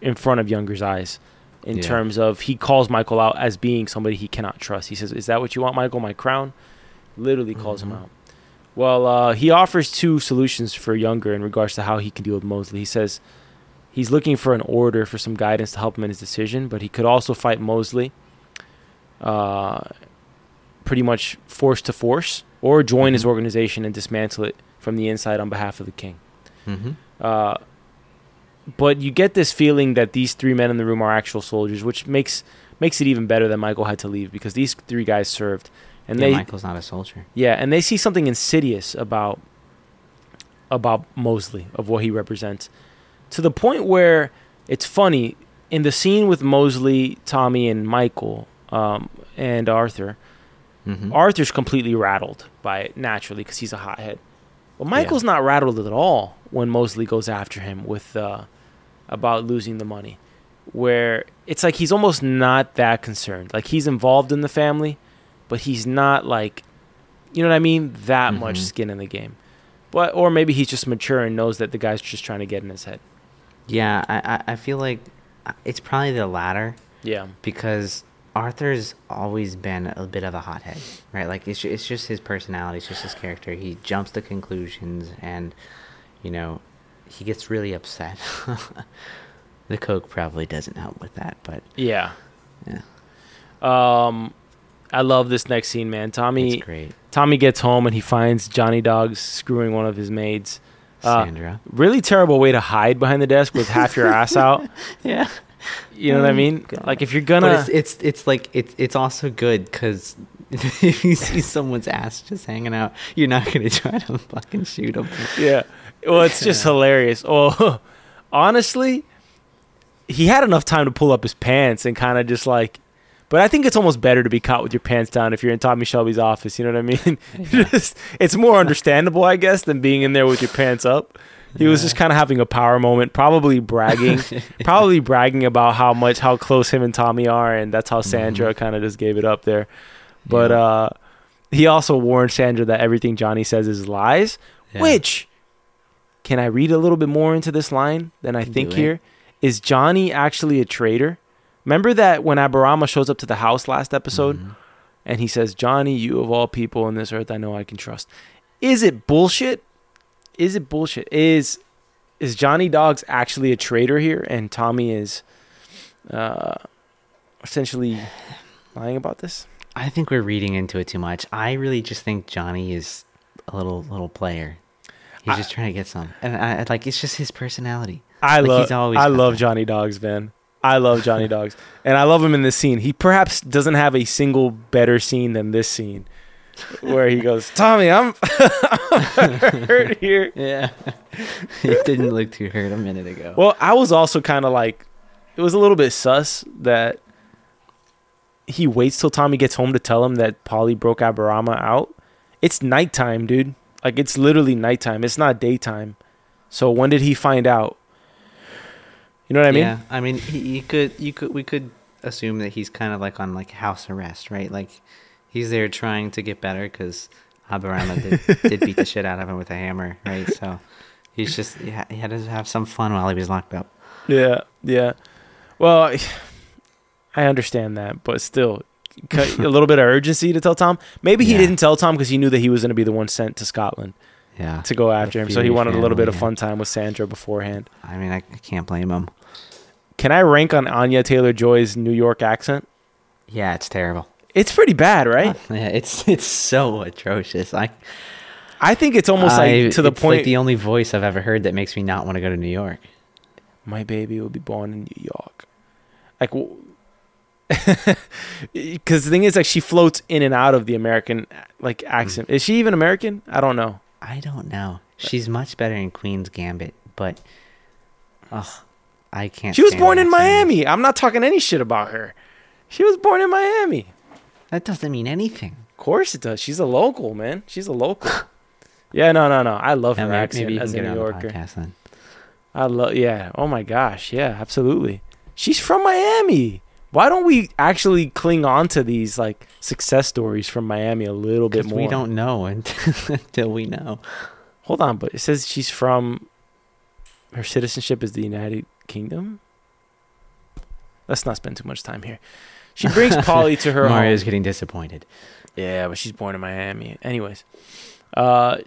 in front of Younger's eyes. In Yeah. terms of he calls Michael out as being somebody he cannot trust. He says, "Is that what you want, Michael? My crown?" Literally calls Mhm. him out. Well, uh, he offers two solutions for Younger in regards to how he can deal with Mosley. He says he's looking for an order for some guidance to help him in his decision, but he could also fight Mosley, uh, pretty much force to force, or join his Mhm. organization and dismantle it from the inside on behalf of the king. hmm Uh, but you get this feeling that these three men in the room are actual soldiers, which makes makes it even better that Michael had to leave because these three guys served, and yeah, they Michael's not a soldier. yeah, and they see something insidious about about Mosley of what he represents, to the point where it's funny in the scene with Mosley, Tommy, and Michael, um, and Arthur. hmm Arthur's completely rattled by it naturally because he's a hothead. But Michael's not rattled at all when Mosley goes after him with uh, about losing the money, where it's like he's almost not that concerned. Like he's involved in the family, but he's not like, you know what I mean, that much Mhm. skin in the game. But or maybe he's just mature and knows that the guy's just trying to get in his head. Yeah, I, I I feel like uh, it's probably the latter Yeah, because Arthur's always been a bit of a hothead, right? Like it's it's just his personality, it's just his character. He jumps to conclusions, and you know, he gets really upset. (laughs) the coke probably doesn't help with that, but yeah. yeah, Um, I love this next scene, man. Tommy it's great. Tommy gets home and he finds Johnny Dogs screwing one of his maids. Uh, Sandra. Really terrible way to hide behind the desk with half your ass out. (laughs) Yeah. You know what I Oh, mean? God. Like if you're gonna, But it's it's it's like it's it's also good because (laughs) if you see someone's ass just hanging out, you're not gonna (laughs) try to fucking shoot them. yeah. Well, it's just Yeah. hilarious. Oh, honestly, he had enough time to pull up his pants and kind of just like. But I think it's almost better to be caught with your pants down if you're in Tommy Shelby's office. You know what I mean? (laughs) (laughs) Yeah. just, it's more understandable, I guess, than being in there with your pants up. He was just kind of having a power moment, probably bragging, (laughs) probably bragging about how much how close him and Tommy are, and that's how Sandra Mhm. kind of just gave it up there. But Yeah. uh, he also warned Sandra that everything Johnny says is lies. Yeah. Which can I read a little bit more into this line than I think here? Is Johnny actually a traitor? Remember that when Aberama shows up to the house last episode Mhm. and he says, "Johnny, you of all people on this earth, I know I can trust." Is it bullshit? Is it bullshit? Is is Johnny Dogs actually a traitor here, and Tommy is uh, essentially lying about this? I think we're reading into it too much. I really just think Johnny is a little little player. He's I- just trying to get some, and I, like it's just his personality. I Like, love he's always I love that. Johnny Dogs, man. I love Johnny Dogs, and I love him in this scene. He perhaps doesn't have a single better scene than this scene, where he goes, "Tommy, I'm, I'm (laughs) hurt here." Yeah. (laughs) it didn't look too hurt a minute ago. Well, I was also kind of like, it was a little bit sus that he waits till Tommy gets home to tell him that Polly broke Aberama out. It's nighttime, dude. Like it's literally nighttime. It's not daytime. So when did he find out? You know what I mean? yeah, I mean, he, you could, you could, we could assume that he's kind of like on like house arrest, right? Like he's there trying to get better because Aberama did, did beat the shit out of him with a hammer, right? So he's just he, he had to have some fun while he was locked up. Yeah, yeah. Well, I understand that, but still, a little bit of urgency to tell Tom. Maybe he Yeah. didn't tell Tom because he knew that he was going to be the one sent to Scotland Yeah, to go after him. So he wanted a little bit of yeah. fun time with Sandra beforehand. I mean, I, I can't blame him. Can I rank on Anya Taylor Joy's New York accent? Yeah, it's terrible. It's pretty bad, right? (laughs) Yeah, it's it's so atrocious. I I think it's almost like to the point. like the only voice I've ever heard that makes me not want to go to New York. my baby will be born in New York. Like, because (laughs) the thing is, like, she floats in and out of the American like accent. Mm. Is she even American? I don't know. I don't know. She's much better in Queen's Gambit, but ugh, I can't. She was born in. Miami. I'm not talking any shit about her. She was born in Miami. That doesn't mean anything. Of course it does. She's a local, man. She's a local. yeah, no, no, no. I love her Yeah, accent as a New the Yorker. podcast then. I love. Yeah. Oh my gosh. Yeah. Absolutely. She's from Miami. Why don't we actually cling on to these like success stories from Miami a little bit more? we don't know until, (laughs) until we know. Hold on, but it says she's from. Her citizenship is the United Kingdom. Let's not spend too much time here. She brings (laughs) Polly to her home. Mario's getting disappointed. Yeah, but she's born in Miami. Anyways, uh,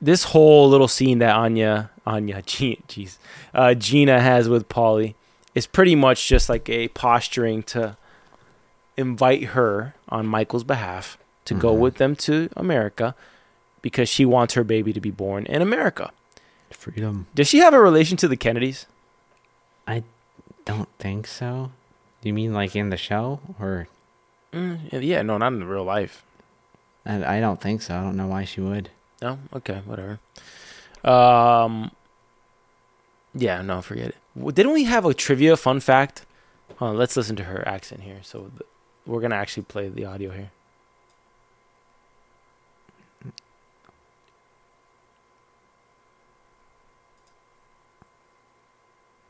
this whole little scene that Anya, Anya, (laughs) Ge- jeez, uh, Gina has with Polly is pretty much just like a posturing to invite her on Michael's behalf to go Mhm. with them to America because she wants her baby to be born in America. Freedom. Does she have a relation to the Kennedys? I don't think so. You mean like in the show, or Mm, yeah, no, not in real life. I, I don't think so. I don't know why she would. No, okay, whatever. Um, yeah, no, forget it. W- Didn't we have a trivia fun fact? Hold on, let's listen to her accent here. So th- we're gonna actually play the audio here.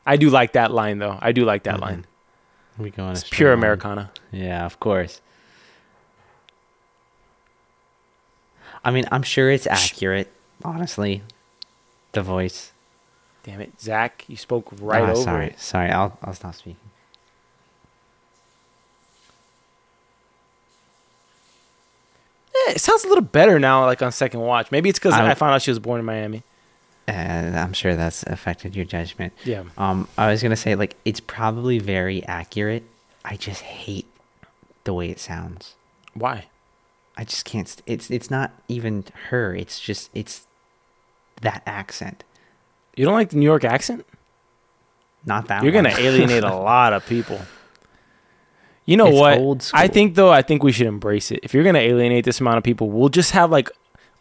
I do like that line though. I do like that Mhm. line. We go on a It's pure. Americana. Yeah, of course. I mean, I'm sure it's accurate. Honestly, the voice. Damn it, Zach, you spoke right Ah, over sorry, it. sorry. I'll I'll stop speaking. Eh, it sounds a little better now, like on second watch. Maybe it's because I- I found out she was born in Miami. And I'm sure that's affected your judgment. Yeah. Um, I was gonna say like it's probably very accurate. I just hate the way it sounds. Why? I just can't. St- it's it's not even her. It's just it's that accent. You don't like the New York accent? Not that. You're one. gonna (laughs) alienate a lot of people. You know It's what? I think though, I think we should embrace it. If you're gonna alienate this amount of people, we'll just have like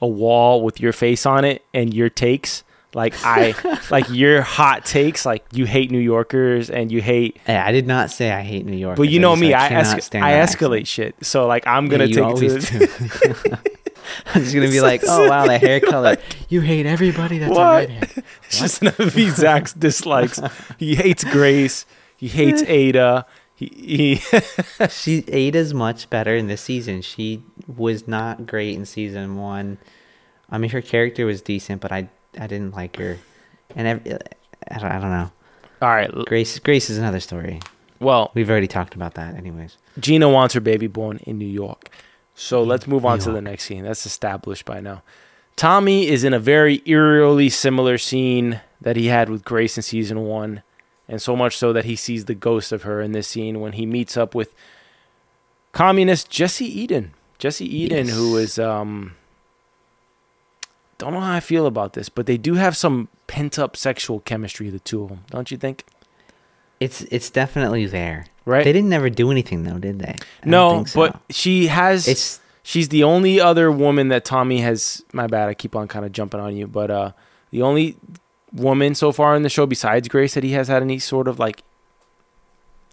a wall with your face on it and your takes. Like I, (laughs) like your hot takes. Like you hate New Yorkers and you hate. Hey, I did not say I hate New York. But you know me, I es- I escalate shit. So like I'm gonna take it to. do. (laughs) (laughs) I'm just gonna be like, oh wow, the hair color. You hate everybody that's What? redhead. (laughs) It's just gonna be Zach's dislikes. (laughs) He hates Grace. He hates Ada. He, he She Ada's much better in this season. She was not great in season one. I mean, her character was decent, but I I didn't like her. And ev- I don't, I don't know. all right. Grace Grace is another story. Well, We've already talked about that, anyways. Gina wants her baby born in New York. So let's move on to the next scene. That's established by now. Tommy is in a very eerily similar scene that he had with Grace in season one. And so much so that he sees the ghost of her in this scene when he meets up with communist Jesse Eden. Jesse Eden, Yes. who is um don't know how I feel about this, but they do have some pent up sexual chemistry, the two of them, don't you think? It's it's definitely there. Right? They didn't never do anything though, did they? I no, so. but she has. it's she's the only other woman that Tommy has. My bad, I keep on kind of jumping on you, but uh, the only woman so far in the show besides Grace that he has had any sort of like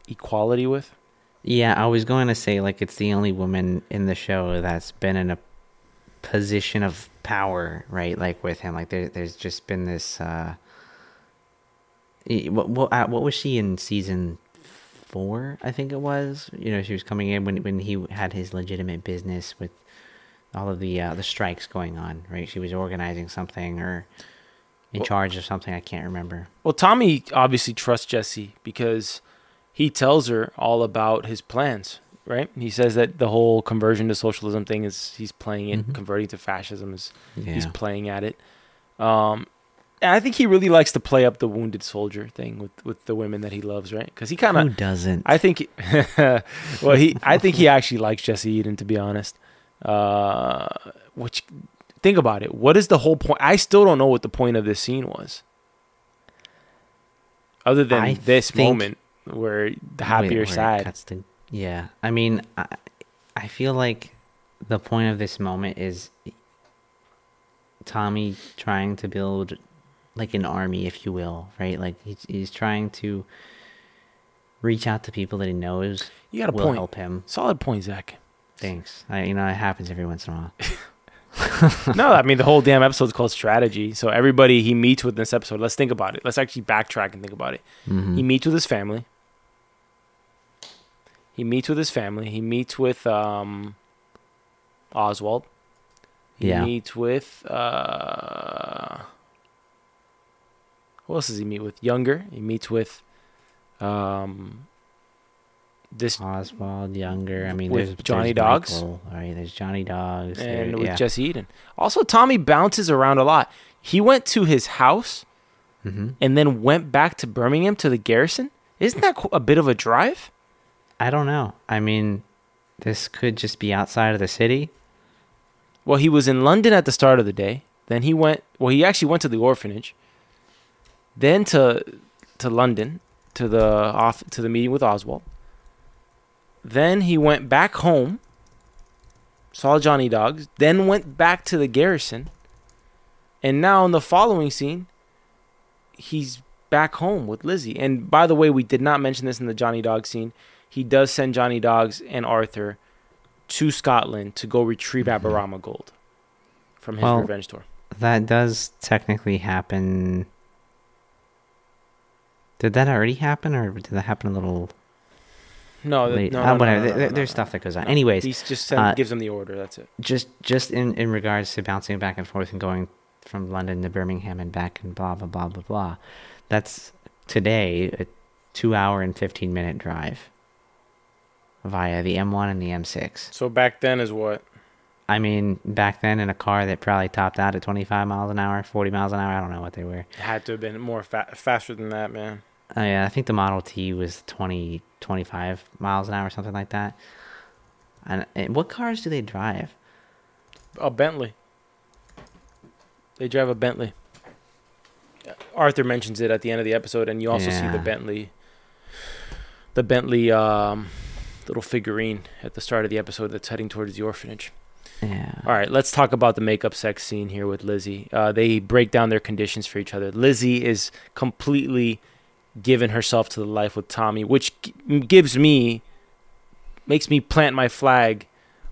equality with. yeah. I was going to say like it's the only woman in the show that's been in a position of power, right? Like with him, like there, there's just been this. uh what what, uh, what was she in season four? I think it was. You know, she was coming in when when he had his legitimate business with all of the uh, the strikes going on, right? She was organizing something or in Well- charge of something. I can't remember. Well, Tommy obviously trusts Jesse because he tells her all about his plans, right? He says that the whole conversion to socialism thing is he's playing it, Mhm. converting to fascism is Yeah. he's playing at it. Um, I think he really likes to play up the wounded soldier thing with, with the women that he loves, right? Because he kind of, doesn't? I think, he- (laughs) well, he, I think he actually likes Jesse Eden, to be honest. Uh, which, think about it. What is the whole point? I still don't know what the point of this scene was, other than I this think- moment where the happier Wait, or where it cuts to- yeah, I mean, I, I feel like the point of this moment is Tommy trying to build like an army, if you will, right? Like he's, he's trying to reach out to people that he knows You got a will point. help him. Solid point, Zach. Thanks. I, you know, it happens every once in a while. (laughs) no, I mean the whole damn episode is called strategy. So everybody he meets with in this episode, let's think about it. Let's actually backtrack and think about it. Mhm. He meets with his family. He meets with his family. He meets with um, Oswald. He Yeah. meets with uh, who else does he meet with? Younger. He meets with um, this Oswald Younger. I mean, With there's Johnny there's Dogs. Michael, right? There's Johnny Dogs. there- and with yeah. Jesse Eden. Also, Tommy bounces around a lot. He went to his house Mhm. and then went back to Birmingham to the garrison. Isn't that a bit of a drive? I don't know. I mean, this could just be outside of the city. Well, he was in London at the start of the day. Then he went. Well, he actually went to the orphanage. Then to to London to the off to the meeting with Oswald. Then he went back home. Saw Johnny Dogs. Then went back to the garrison. And now in the following scene, he's back home with Lizzie. And by the way, we did not mention this in the Johnny Dogs scene. He does send Johnny Dogs and Arthur to Scotland to go retrieve mm-hmm. Aberama gold from his Well- revenge tour. That does technically happen. Did that already happen, or did that happen a little No, Uh, no, no, whatever. no, There- no, there- no, there's stuff that goes on. Anyways, he just send, uh, gives them the order. That's it. just just in in regards to bouncing back and forth and going from London to Birmingham and back and blah blah blah blah blah. That's today a two hour and fifteen minute drive via the M1 and the M6. So back then is what? I mean, back then in a car that probably topped out at 25 miles an hour, 40 miles an hour. I don't know what they were. It had to have been more fa- faster than that, man. Oh, yeah, I think the Model T was 20, 25 miles an hour, or something like that. And, and what cars do they drive? A Bentley. They drive a Bentley. Arthur mentions it at the end of the episode, and you also see the Bentley, the Bentley um, little figurine at the start of the episode that's heading towards the orphanage. Yeah. All right, let's talk about the makeup sex scene here with Lizzie. Uh, they break down their conditions for each other. Lizzie is completely given herself to the life with Tommy, which gives me, makes me plant my flag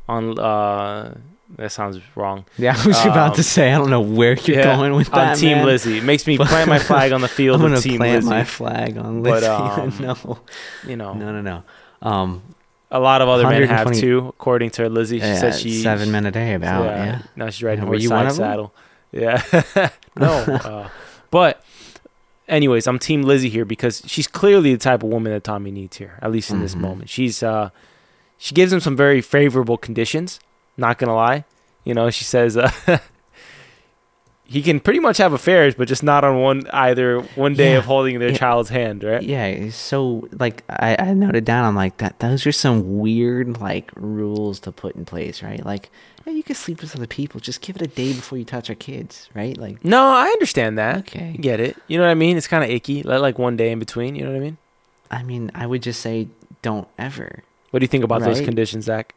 on. Uh, that sounds wrong. Yeah, (laughs) I was about Um, to say, I don't know where you're Yeah, going with on that. Team man. Lizzie. It makes me (laughs) plant my flag on the field I'm gonna Team plant Lizzie. my flag on But, Lizzie. (laughs) um, no, you know, no, no, no. Um, a lot of other men have 120 too, according to Lizzie. She yeah, says she seven men a day about. Yeah. Now she's riding Yeah, horse you side saddle. Yeah. no. uh, but, anyways, I'm Team Lizzie here because she's clearly the type of woman that Tommy needs here, at least in this Mhm. moment. She's uh, she gives him some very favorable conditions. Not gonna lie, you know, she says uh, (laughs) he can pretty much have affairs, but just not on one either one day Yeah. of holding their Yeah. child's hand, right? Yeah, so like I, I noted down. I'm like that. Those are some weird like rules to put in place, right? Like, yeah, you can sleep with other people. Just give it a day before you touch our kids, right? Like, No, I understand that. Okay. get it. You know what I mean? It's kind of icky. Let like one day in between. You know what I mean? I mean, I would just say don't ever. What do you think about those conditions, Zach?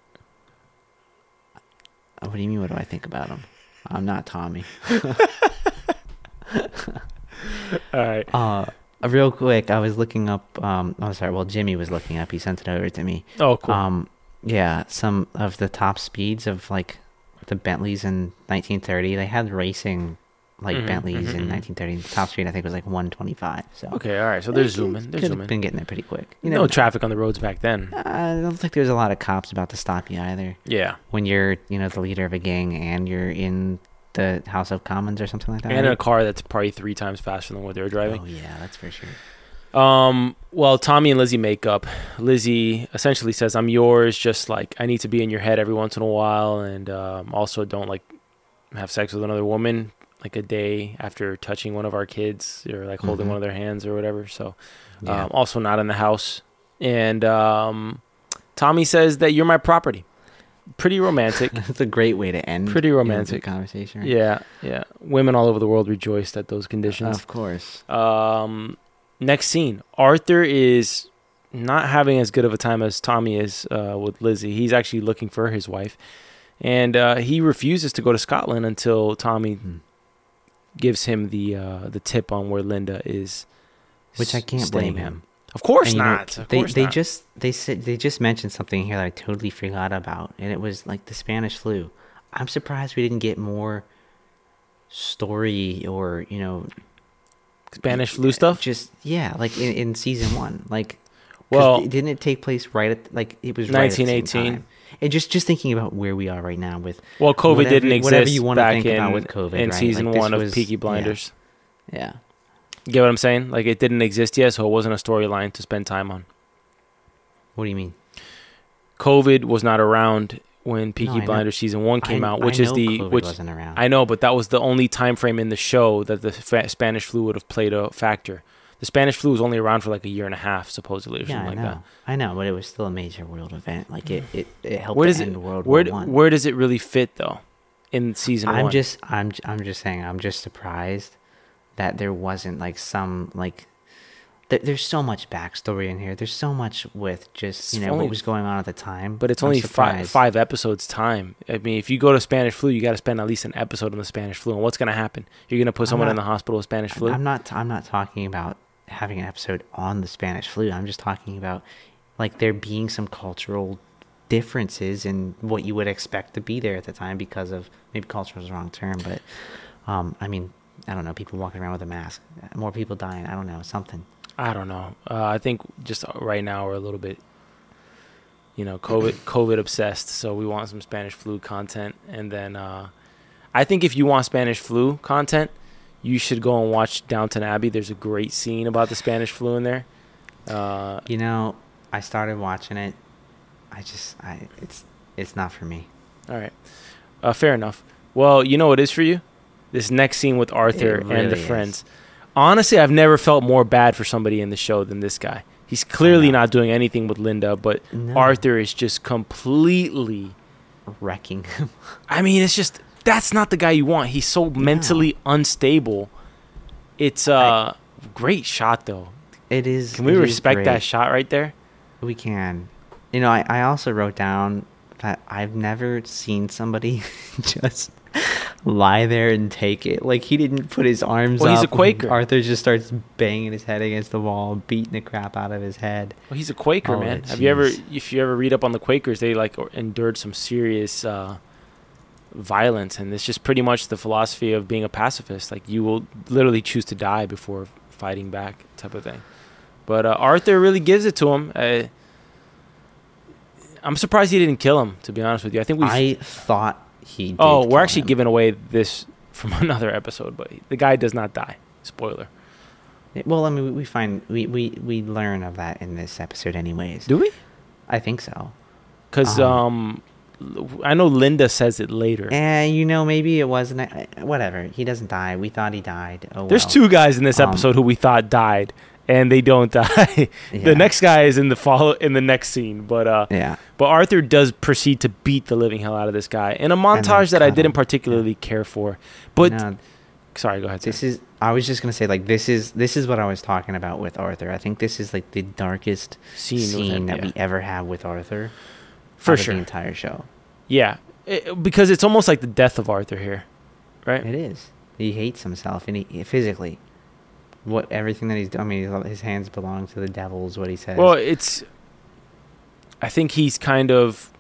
Uh, What do you mean? What do I think about them? I'm not Tommy. (laughs) All right. Uh, real quick, I was looking up. Um, I'm oh, sorry. Well, Jimmy was looking up. He sent it over to me. Oh, cool. Um, yeah, some of the top speeds of like the Bentleys in 1930. They had racing like Mhm, Bentleys mhm, in mhm. 1930. The top speed I think was like 125. So okay. All right. So they're They zooming. They're zooming. been getting there pretty quick. You no know, traffic on the roads back then. I don't think there's a lot of cops about to stop you either. Yeah. When you're, you know, the leader of a gang and you're in the House of Commons or something like that. And in a car that's probably three times faster than what they were driving. Oh yeah, that's for sure. Um, well, Tommy and Lizzie make up. Lizzie essentially says, "I'm yours." Just like I need to be in your head every once in a while, and um, also don't like have sex with another woman like a day after touching one of our kids or like holding Mhm. one of their hands or whatever. So, Yeah. um, also not in the house. And um, Tommy says that you're my property. Pretty romantic. (laughs) That's a great way to end. It. Pretty you know, the romantic. conversation. right? yeah, yeah. Women all over the world rejoiced at those conditions. Of course. Um, next scene, Arthur is not having as good of a time as Tommy is uh, with Lizzie. He's actually looking for his wife, and uh, he refuses to go to Scotland until Tommy Hmm. gives him the uh, the tip on where Linda is. Which I can't blame in. him. Of course And you know, not. of they course they not. just they said they just mentioned something here that I totally forgot about, and it was like the Spanish flu. I'm surprised we didn't get more story or you know Spanish flu stuff. Just yeah, like in, in season one, like Well- didn't it take place right at like it was right at 1918. And just just thinking about where we are right now with Well, COVID whatever- didn't exist whatever you wanna back think in, about with COVID, in right? season Like, one of was- Peaky yeah. Blinders. yeah Get what I'm saying? Like it didn't exist yet, so it wasn't a storyline to spend time on. what do you mean COVID was not around when Peaky I know. Blinders season one came I- out, I which is the COVID which wasn't around I know, but that was the only time frame in the show that the fa- Spanish flu would have played a factor. The Spanish flu was only around for like a year and a half, supposedly, or yeah, I something know. like that. I know, but it was still a major world event. Like it, it, it helped Where does end it- World. Where War One. where does it really fit though? In season I'm one, just, I'm, I'm just saying, I'm just surprised that there wasn't like some like. Th- there's so much backstory in here. There's so much with just you know only- what was going on at the time. but it's I'm only five five episodes time. I mean, if you go to Spanish flu, you got to spend at least an episode on the Spanish flu. And what's gonna happen? You're gonna put I'm someone in the hospital with Spanish flu. I'm not. I'm not talking about having an episode on the Spanish flu. I'm just talking about like there being some cultural differences in what you would expect to be there at the time because of maybe cultural is the wrong term, but um, I mean, I don't know, people walking around with a mask, more people dying. I don't know, something. I don't know. Uh, I think just right now we're a little bit, you know, COVID (clears throat) COVID obsessed. So we want some Spanish flu content, and then uh, I think if you want Spanish flu content, you should go and watch Downton Abbey. There's a great scene about the Spanish flu in there. Uh, You know, I started watching it. I just, I it's it's not for me. all right, uh, fair enough. Well, you know what is for you? This next scene with Arthur and the is. friends. Honestly, I've never felt more bad for somebody in the show than this guy. He's clearly not doing anything with Linda, but No. Arthur is just completely. wrecking. Him. I mean, it's just that's not the guy you want. He's so mentally unstable. It's uh great shot though. it is. Can we respect that shot right there? We can. You know, I, I also wrote down that I've never seen somebody (laughs) just lie there and take it. Like he didn't put his arms Well, up. he's a Quaker. Arthur just starts banging his head against the wall, beating the crap out of his head. Well, he's a Quaker, Oh, man. Have you ever, if you ever read up on the Quakers, they like endured some serious uh, violence, and it's just pretty much the philosophy of being a pacifist. Like you will literally choose to die before fighting back, type of thing. But uh, Arthur really gives it to him. Uh, I'm surprised he didn't kill him. To be honest with you, I think we. I thought he. Oh, we're actually him. giving away this from (laughs) another episode, but the guy does not die. Spoiler. Well, I mean, we- find we, we we learn of that in this episode, anyways. Do we? I think so. Because Um, um, I know Linda says it later. And you know, maybe it wasn't. I- Whatever. He doesn't die. We thought he died. Oh, There's well. two guys in this Um, episode who we thought died, and they don't (laughs) die. Yeah. The next guy is in the follow in the next scene, but uh, Yeah. but Arthur does proceed to beat the living hell out of this guy in a montage that I didn't particularly care for. But No, sorry, go ahead. this sir. is. I was just gonna say, like, this is this is what I was talking about with Arthur. I think this is like the darkest Scene scene, him, that yeah. we ever have with Arthur. For sure. the entire show. Yeah, It- because it's almost like the death of Arthur here, right? It is. He hates himself, and he physically. What everything that he's done. I mean, his hands belong to the devil. Is what he says. Well, it's. I think he's kind of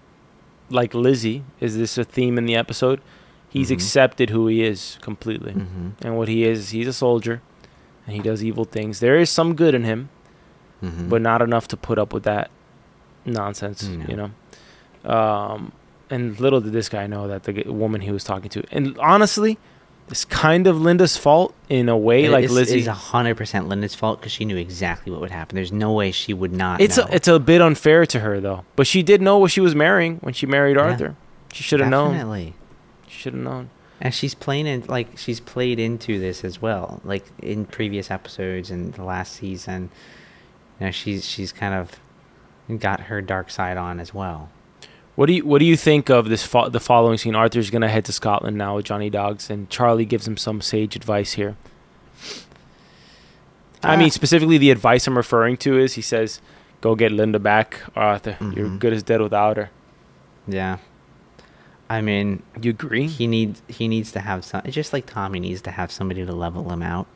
like Lizzie. Is this a theme in the episode? He's Mhm. accepted who he is completely, hmm and what he is, he's a soldier, and he does evil things. There is some good in him, hmm but not enough to put up with that nonsense, No. you know. Um, and little did this guy know that the woman he was talking to, and honestly, it's kind of Linda's fault in a way, like it's, Lizzie. It's hundred percent Linda's fault because she knew exactly what would happen. There's no way she would not. It's know. a, it's a bit unfair to her though, but she did know what she was marrying when she married Yeah. Arthur. She should have known. Definitely. She should have known. And she's playing in like she's played into this as well, like in previous episodes and the last season. You know, she's she's kind of got her dark side on as well. What do you What do you think of this? Fo- the following scene. Arthur's gonna head to Scotland now with Johnny Dogs, and Charlie gives him some sage advice here. I Ah. mean, specifically, the advice I'm referring to is he says, "Go get Linda back, Arthur. You're Mhm. good as dead without her." Yeah. I mean, You agree? he needs he needs to have some it's just like Tommy needs to have somebody to level him out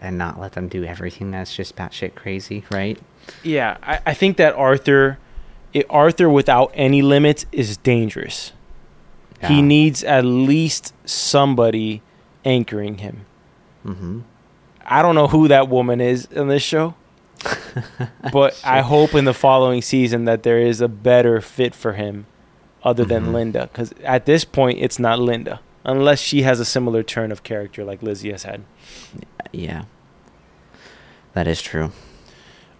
and not let them do everything that's just batshit crazy, right? Yeah, I, I think that Arthur, i Arthur without any limits is dangerous. He needs at least somebody anchoring him. Mm-hmm. I don't know who that woman is in this show, (laughs) but I hope in the following season that there is a better fit for him other than Mhm. Linda. Because at this point, it's not Linda, unless she has a similar turn of character like Lizzie has had. Yeah. That is true.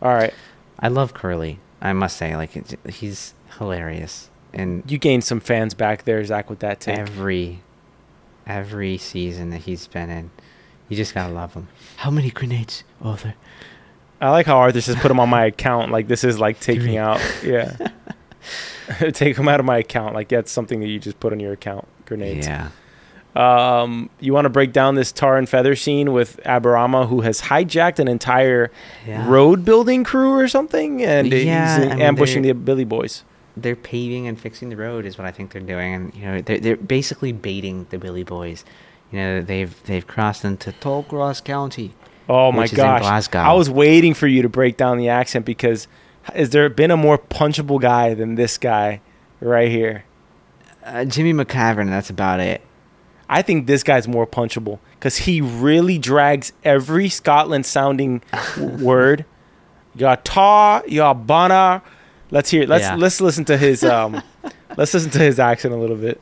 All right, I love Curly. I must say, like it's, he's hilarious, and you gained some fans back there, Zach, with that take. every every season that he's been in, you just gotta love him. How many grenades, Arthur? I like how Arthur just put him on my (laughs) account. Like this is like taking Three. out, yeah. (laughs) (laughs) Take him out of my account. Like that's something that you just put on your account. Grenades. Yeah. Um, you want to break down this tar and feather scene with Aberama, who has hijacked an entire yeah. road building crew or something, and Yeah, he's I mean, ambushing the Billy Boys. They're paving and fixing the road is what I think they're doing, and you know they're they're basically baiting the Billy Boys. You know they've they've crossed into Tollcross County. Oh my Which is in gosh! I was waiting for you to break down the accent because has there been a more punchable guy than this guy right here? Uh, Jimmy McCavern. That's about it. I think this guy's more punchable because he really drags every Scotland sounding word. You got tar, you got bana. Let's hear. Let's Yeah. let's listen to his um. (laughs) let's listen to his accent a little bit.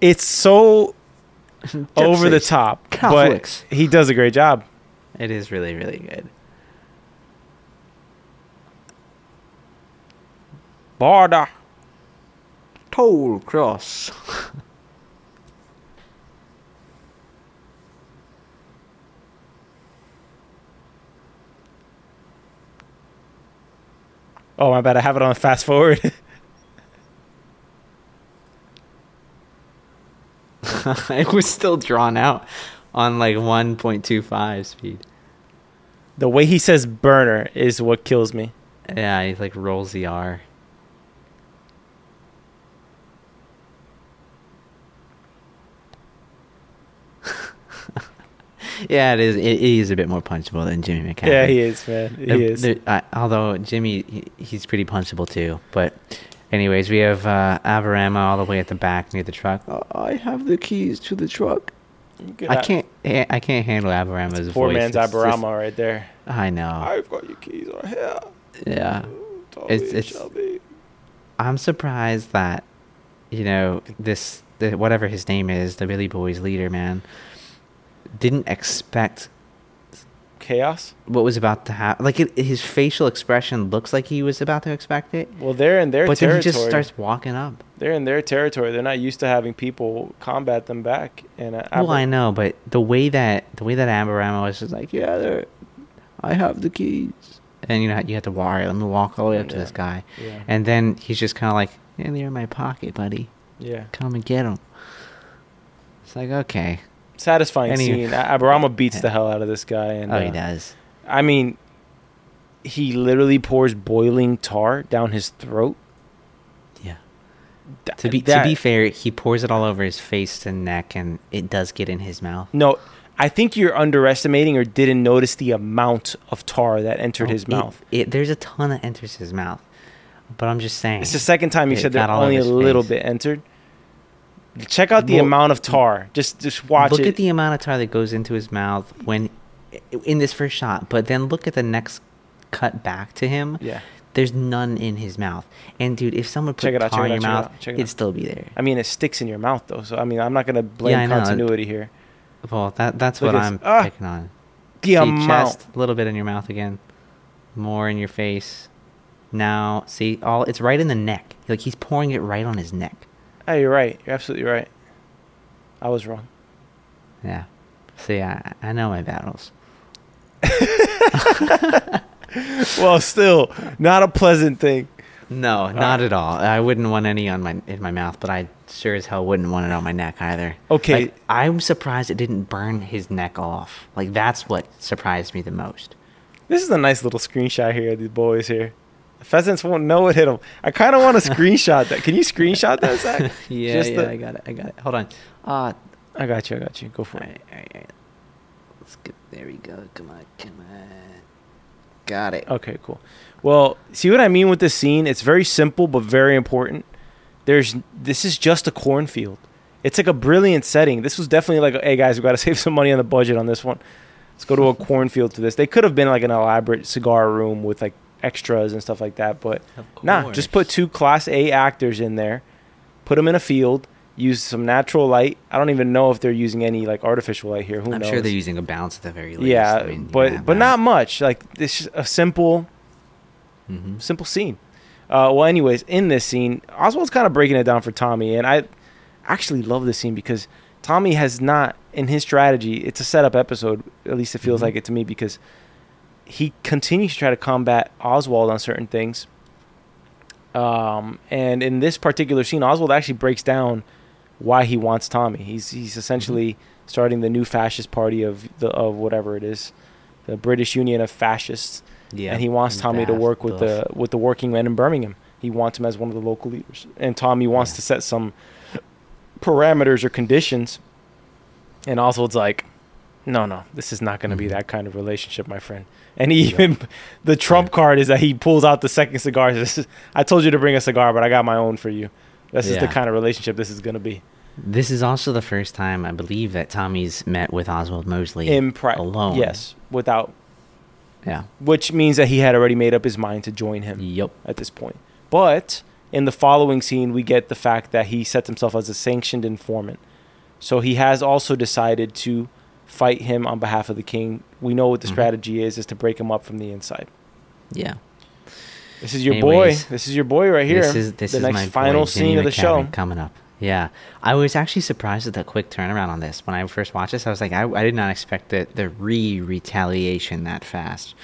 It's so over the top, but he does a great job. It is really really good. Border. Tollcross. (laughs) Oh my bad, I have it on fast forward. (laughs) (laughs) it was still drawn out on like 1.25 speed. the way he says burner is what kills me. Yeah, he like rolls the R. yeah, it is. It, it is a bit more punchable than Jimmy McCaffrey. Yeah, he is, man. He The- is. the- uh, although Jimmy, he, he's pretty punchable too. But, anyways, we have uh, Aberama all the way at the back near the truck. Oh, I have the keys to the truck. I can't. ha- I can't handle Aberama's voice. Poor man's It's just- Aberama right there. I know. I've got your keys right here. Yeah. Tommy It's- it's- Shelby. I'm surprised that, you know, this the, whatever his name is, the Billy Boys leader man, didn't expect chaos. what was about to happen. Like it, his facial expression looks like he was about to expect it, Well, they're in their territory. but then he just starts walking up. they're in their territory. They're not used to having people combat them back. And uh, Well, I know, but the way that the way that Aberama was just like, yeah, they're, I have the keys, and you know you have to walk. Let me walk all the way up to this guy, yeah, and then he's just kind of like, yeah, they're in my pocket, buddy. yeah, Come and get them. It's like okay. Satisfying Any- scene. A- Aberama beats the hell out of this guy, and oh, he uh, does. I mean, he literally pours boiling tar down his throat. Yeah. Th- To be that- to be fair, he pours it all over his face and neck, and it does get in his mouth. no, I think you're underestimating or didn't notice the amount of tar that entered Oh, his it- mouth. It, there's a ton that enters his mouth, but I'm just saying. It's the second time you It said that got all over only a his little face. bit entered. Check out the Well, amount of tar. Just just watch look it. at the amount of tar that goes into his mouth when in this first shot, but then look at the next cut back to him. yeah. There's none in his mouth. And dude, if someone put Check it out, tar check in your out, mouth, out, it it'd out. still be there. I mean, it sticks in your mouth though. So I mean, I'm not gonna blame I know. continuity here. Well, that that's Look what I'm. Ah! picking on. The See, amount. chest, a little bit in your mouth again, more in your face. Now, see, all it's right in the neck. Like he's pouring it right on his neck. Oh, you're right. You're absolutely right. I was wrong. Yeah. See, I I know my battles. (laughs) well, still not a pleasant thing. No, not at all. I wouldn't want any on my in my mouth, but I sure as hell wouldn't want it on my neck either. Okay. Like, I'm surprised it didn't burn his neck off. Like that's what surprised me the most. This is a nice little screenshot here of these boys here. The pheasants won't know it hit them. I kind of want to (laughs) screenshot that. Can you screenshot that, Zach? (laughs) yeah, Just yeah, the- I got it. I got it. Hold on. Uh, I got you. I got you. Go for all it. right, all right, all right. Let's get there. We go. Come on, come on. Got it. Okay, cool. Well, see what I mean with this scene? It's very simple but very important. There's this is just a cornfield. It's like a brilliant setting. This was definitely like, hey guys, we got to (laughs) save some money on the budget on this one. Let's go to a cornfield for this. They could have been like an elaborate cigar room with like extras and stuff like that, but nah, just put two class A actors in there, put them in a field, use some natural light. I don't even know if they're using any like artificial light here. Who I'm knows? sure they're using a bounce at the very least. yeah, I mean, but but not much. Like this is a simple hmm simple scene. Uh, well, anyways, in this scene, Oswald's kind of breaking it down for Tommy, and I actually love this scene because Tommy has not in his strategy. It's a setup episode, at least it feels Mhm. like it to me, because he continues to try to combat Oswald on certain things. Um, and in this particular scene, Oswald actually breaks down why he wants Tommy. He's he's essentially starting the new fascist party of the of whatever it is, the British Union of Fascists Yeah. and he wants Tommy to work with the with the working men in Birmingham. He wants him as one of the local leaders, and Tommy wants Yeah. to set some parameters or conditions. And Oswald's like, "No, no, this is not going to be Mhm. that kind of relationship, my friend." And he even (laughs) the trump card is that he pulls out the second cigar. (laughs) Is, I told you to bring a cigar, but I got my own for you. This is the kind of relationship this is going to be. This is also the first time I believe that Tommy's met with Oswald Mosley In pri- alone. yes, without Yeah. which means that he had already made up his mind to join him. Yep. at this point. But in the following scene, we get the fact that he sets himself as a sanctioned informant. So he has also decided to fight him on behalf of the king. We know what the Mhm. strategy is: is to break him up from the inside. Yeah. This is your Anyways, boy. This is your boy right here. This is this the is next my final scene of the show. Coming up. Yeah, I was actually surprised at the quick turnaround on this. When I first watched this, I was like, I, I did not expect the the re retaliation that fast.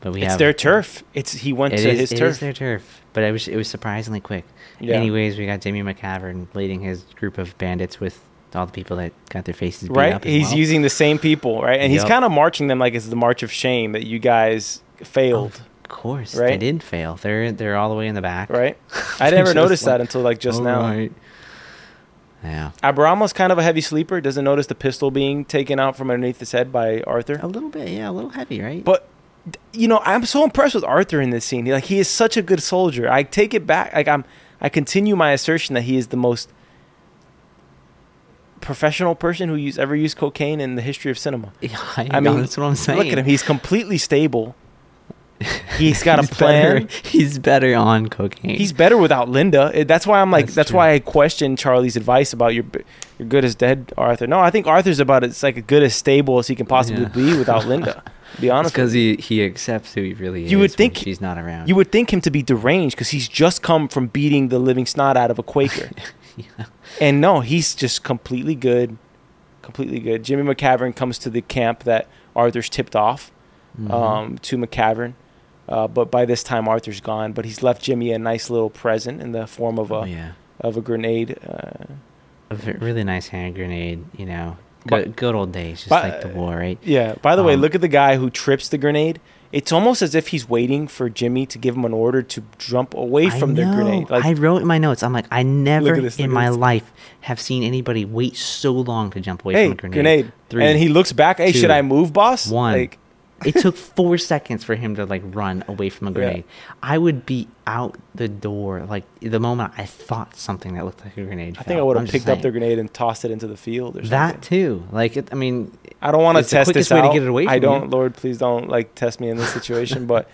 But we It's have their turf. It's he went It to is- his it turf. is their turf, but it was it was surprisingly quick. Yeah. Anyways, we got Jamie McCavern leading his group of bandits with all the people that got their faces beat right? He's well. using the same people, right? And he's kind of marching them like it's the march of shame that you guys failed, Of course, right? they Right? did fail. They're they're all the way in the back. right? (laughs) I never noticed like, that until like just now. "Alright." Yeah, Aberama's kind of a heavy sleeper. Doesn't notice the pistol being taken out from underneath his head by Arthur. a little bit. Yeah, a little heavy, right? But you know, I'm so impressed with Arthur in this scene. Like he is such a good soldier. I take it back. Like I'm, I continue my assertion that he is the most professional person who use, ever used cocaine in the history of cinema. (laughs) Yeah, I, I know, mean, that's what I'm saying. Look at him. He's completely stable. (laughs) He's got a He's plan. Better, he's better on cocaine. He's better without Linda. Eh, That's why I'm like. That's That's, why I question Charlie's advice about you're you're good as dead, Arthur. No, I think Arthur's about as like good as stable as he can possibly Yeah. be without Linda. (laughs) Be honest, because he he accepts who he really is. You would think- she's not around. you would think him to be deranged because he's just come from beating the living snot out of a Quaker. (laughs) Yeah. And no, he's just completely good, completely good. Jimmy McCavern comes to the camp that Arthur's tipped off Mhm. um, to McCavern. Uh, but by this time, Arthur's gone. But he's left Jimmy a nice little present in the form of a oh, yeah, of a grenade. Uh, a really nice hand grenade. You know, But- good, good old days, just but- like the war, right? yeah. By the way, Um, look at the guy who trips the grenade. It's almost as if he's waiting for Jimmy to give him an order to jump away from the grenade. Like, I wrote in my notes. I'm like, I never this, in my life have seen anybody wait so long to jump away hey, from a grenade. grenade. Three, and he looks back. Hey, two, should I move, boss? one. Like, it took four seconds for him to like run away from a Yeah. grenade. I would be out the door like the moment I thought something that looked like a grenade. I think I would have picked up the grenade and tossed it into the field or something. That too. Like it, I mean, I don't want to the test quickest this way to get it away I from you. don't, Lord, please don't like test me in this situation. (laughs) but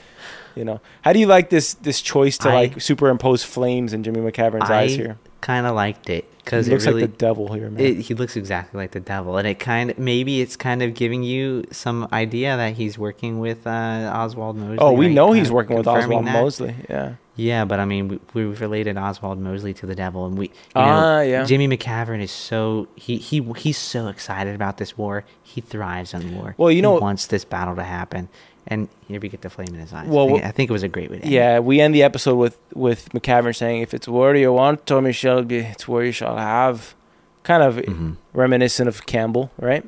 you know, how do you like this this choice to I- like superimpose flames in Jimmy McCavern's eyes here? Kind of liked it because it looks really like the devil here, man. It, he looks exactly like the devil, and it kind of maybe it's kind of giving you some idea that he's working with uh, Oswald Mosley. oh, we right? know he's working with Oswald that. Mosley. Yeah. Yeah, but I mean, we, we've related Oswald Mosley to the devil, and we, you know, Ah, yeah. Jimmy McCavern is so he he he's so excited about this war. He thrives on war. Well, you He know- wants this battle to happen, and here we get the flame in his eyes. Well, I, think, I think it was a great way to end. Yeah, we end the episode with with McCavern saying, "If it's war you want, Tommy Shelby, it's war you shall have." Kind of Mm-hmm. reminiscent of Campbell, right?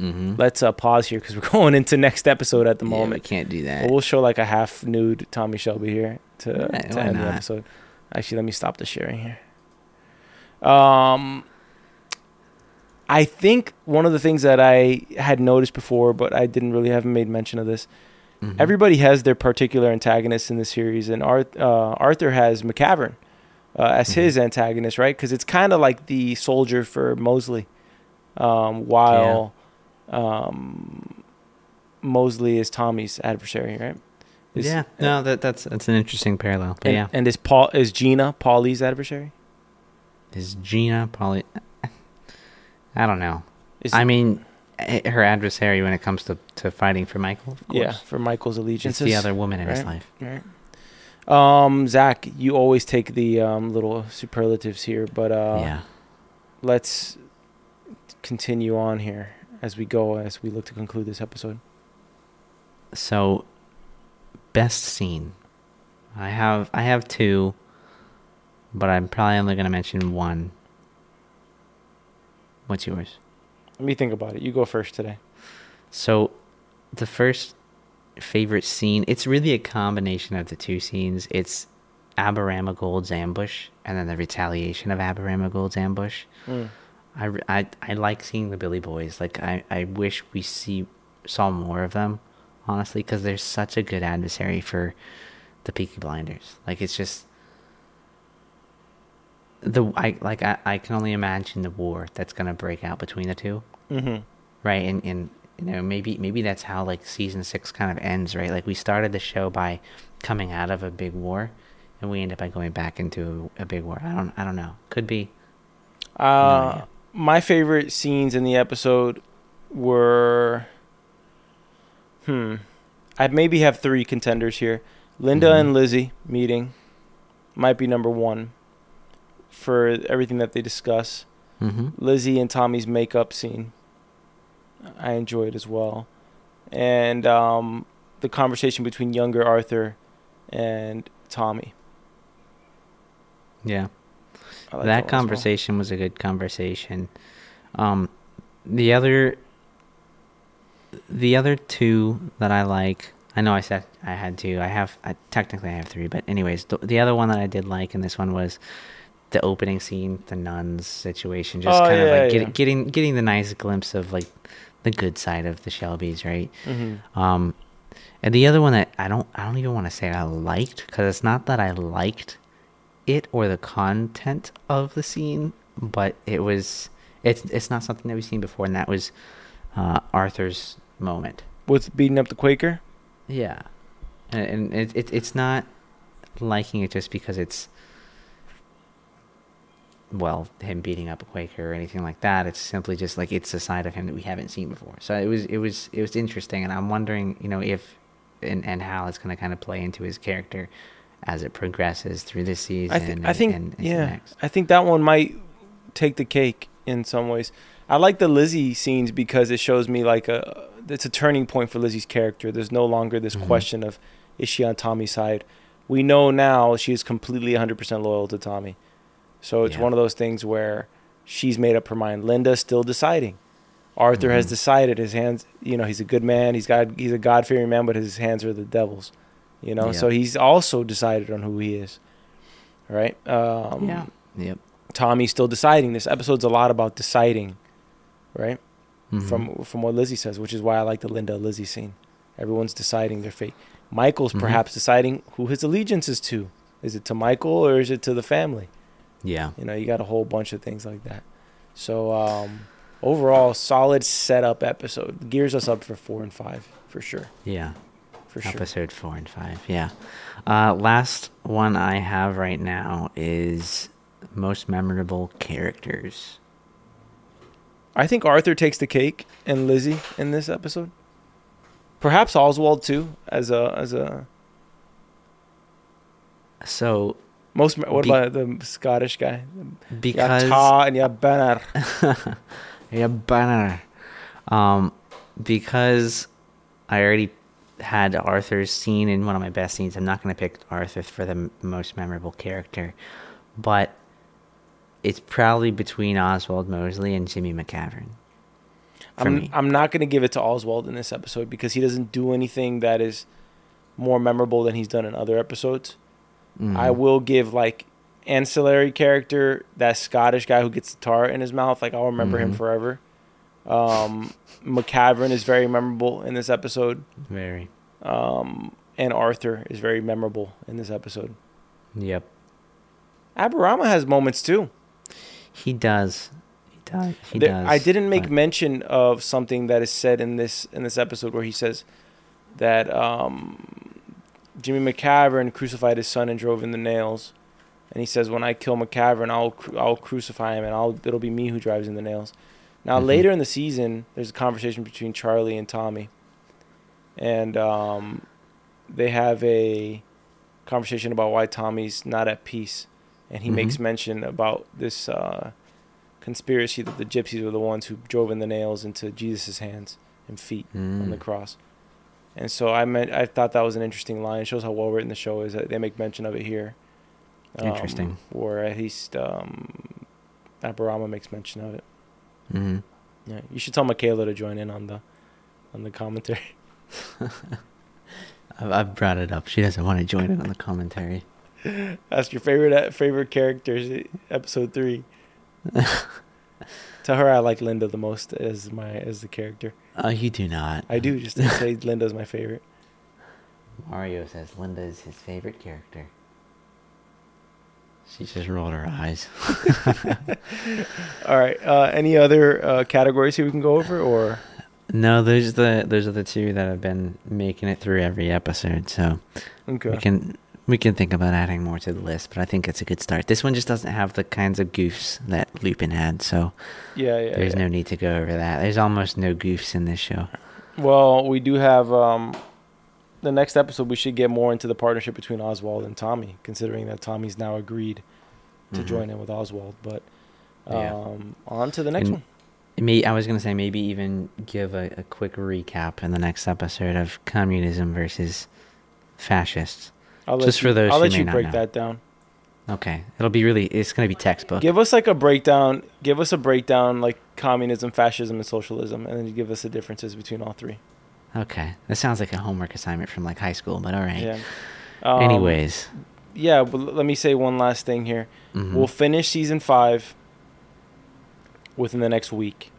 Mm-hmm. Let's uh, pause here because we're (laughs) going into next episode at the yeah, we moment. can't do that. But we'll show like a half nude Tommy Shelby here to, Yeah, to end the episode. Actually, let me stop the sharing here. Um, I think one of the things that I had noticed before, but I didn't really haven't made mention of this. Mhm. Everybody has their particular antagonist in the series, and Arth- uh, Arthur has McCavern uh, as Mm-hmm. his antagonist, right? Because it's kind of like the soldier for Mosley, um, while um, Mosley is Tommy's adversary, right? Is- yeah, no, that that's that's an interesting parallel. But and, yeah, and is Paul is Gina Polly's adversary? is Gina probably? I don't know. Is, I mean, eh, her adversary when it comes to, to fighting for Michael. Of course. yeah, for Michael's allegiance. it's the other woman in his life. Right. Um, Zach, you always take the um, little superlatives here, but uh, yeah. let's continue on here as we go as we look to conclude this episode. So, best scene. I have I have two, but I'm probably only gonna mention one. What's yours? Let me think about it. You go first today. So, the first favorite scene, it's really a combination of the two scenes. It's Aberama Gold's ambush and then the retaliation of Aberama Gold's ambush. Mm. I, I, I like seeing the Billy Boys. Like, I, I wish we see saw more of them, honestly, because they're such a good adversary for the Peaky Blinders. Like, it's just. The I like I, I can only imagine the war that's gonna break out between the two Mm-hmm. right and and you know maybe maybe that's how like season six kind of ends right like we started the show by coming out of a big war and we end up by going back into a, a big war i don't i don't know could be Uh, idea. my favorite scenes in the episode were, hmm, I maybe have three contenders here. Linda Mhm. and Lizzie meeting might be number one for everything that they discuss. mm-hmm. Lizzie and Tommy's makeup scene, I enjoyed as well, and um, the conversation between younger Arthur and Tommy. yeah that one as well. conversation was a good conversation um the other the other two that i like i know i said i had two i have I, technically i have three but anyways the, the other one that i did like in this one was the opening scene the nuns situation just Oh, kind of like yeah. getting getting getting the nice glimpse of like the good side of the shelbys right Mhm. um, and the other one that I don't, I don't even want to say I liked because it's not that I liked it or the content of the scene, but it was, it's, it's not something that we've seen before, and that was uh, Arthur's moment. With beating up the Quaker. Yeah, and, and it, it, it's not liking it just because it's well, him beating up a Quaker or anything like that. It's simply just like it's a side of him that we haven't seen before. So it was it was it was interesting, and I'm wondering, you know, if and and how it's going to kind of play into his character as it progresses through this season. I, th- and, I think and into yeah, next. I think that one might take the cake in some ways. I like the Lizzie scenes because it shows me like a it's a turning point for Lizzie's character. There's no longer this Mhm. question of is she on Tommy's side. We know now she is completely 100% loyal to Tommy. So it's Yeah. one of those things where she's made up her mind. Linda's still deciding. Arthur has Mhm. decided his hands, you know, he's a good man. He's got he's a God-fearing man, but his hands are the devil's. You know, Yeah. so he's also decided on who he is. Right? Um yeah. Yep. Tommy's still deciding. This episode's a lot about deciding, right? Mhm. From from what Lizzie says, which is why I like the Linda Lizzie scene. Everyone's deciding their fate. Michael's Mhm. perhaps deciding who his allegiance is to. Is it to Michael or is it to the family? Yeah. You know, you got a whole bunch of things like that. So um, overall, solid setup episode. Gears us up for four and five for sure. Yeah. For sure. Episode four and five. Yeah. Uh, last one I have right now is most memorable characters. I think Arthur takes the cake and Lizzie in this episode. Perhaps Oswald too, as a as a So most. What Be- about the Scottish guy? because yeah, Ta and yeah, Banner. (laughs) yeah, banner. Um, because I already had Arthur's scene in one of my best scenes. I'm not going to pick Arthur for the m- most memorable character, but it's probably between Oswald Mosley and Jimmy McCavern. I'm me. I'm not going to give it to Oswald in this episode because he doesn't do anything that is more memorable than he's done in other episodes. Mhm. I will give like ancillary character that Scottish guy who gets the tar in his mouth. Like I'll remember him Mhm. forever. Um, McCavern is very memorable in this episode, very. um, and Arthur is very memorable in this episode. Yep. Aberama has moments too. He does. He does. He There- does. I didn't make but- mention of something that is said in this in this episode where he says that um, Jimmy McCavern crucified his son and drove in the nails, and he says, "When I kill McCavern, I'll I'll crucify him, and I'll it'll be me who drives in the nails." Now Mhm. later in the season, there's a conversation between Charlie and Tommy, and um, they have a conversation about why Tommy's not at peace, and he Mhm. makes mention about this. Uh, conspiracy that the gypsies were the ones who drove in the nails into Jesus' hands and feet on the Mm. cross. And so I meant I thought that was an interesting line. It shows how well written the show is. that They make mention of it here. Um, Interesting. Or at least um, Aberama makes mention of it. Mhm. Yeah, you should tell Michaela to join in on the on the commentary. (laughs) I've, I've brought it up. She doesn't want to join in on the commentary. (laughs) Ask your favorite uh, favorite characters. uh, Episode three. (laughs) Tell her I like Linda the most as my as the character. Oh, you do not. I do just to (laughs) say Linda's my favorite. Mario says Linda is his favorite character. She just rolled her eyes. (laughs) All right. Uh, any other uh, categories here we can go over, or no, those are the those are the two that have been making it through every episode. So okay? we can we can think about adding more to the list, but I think it's a good start. This one just doesn't have the kinds of goofs that Lupin had, so yeah, yeah. there's yeah. no need to go over that. There's almost no goofs in this show. Well, we do have um, the next episode. We should get more into the partnership between Oswald and Tommy, considering that Tommy's now agreed to Mhm. join in with Oswald. But Yeah. um, on to the next And- one. May I was gonna say maybe even give a, a quick recap in the next episode of communism versus fascists. I'll just you, for those I'll let you break know. that down. Okay, it'll be really it's gonna be textbook. Give us like a breakdown. Give us a breakdown, like communism, fascism, and socialism, and then you give us the differences between all three. Okay, that sounds like a homework assignment from like high school, but all right. Yeah. Um, Anyways, Yeah, but let me say one last thing here. mhm, We'll finish season five within the next week,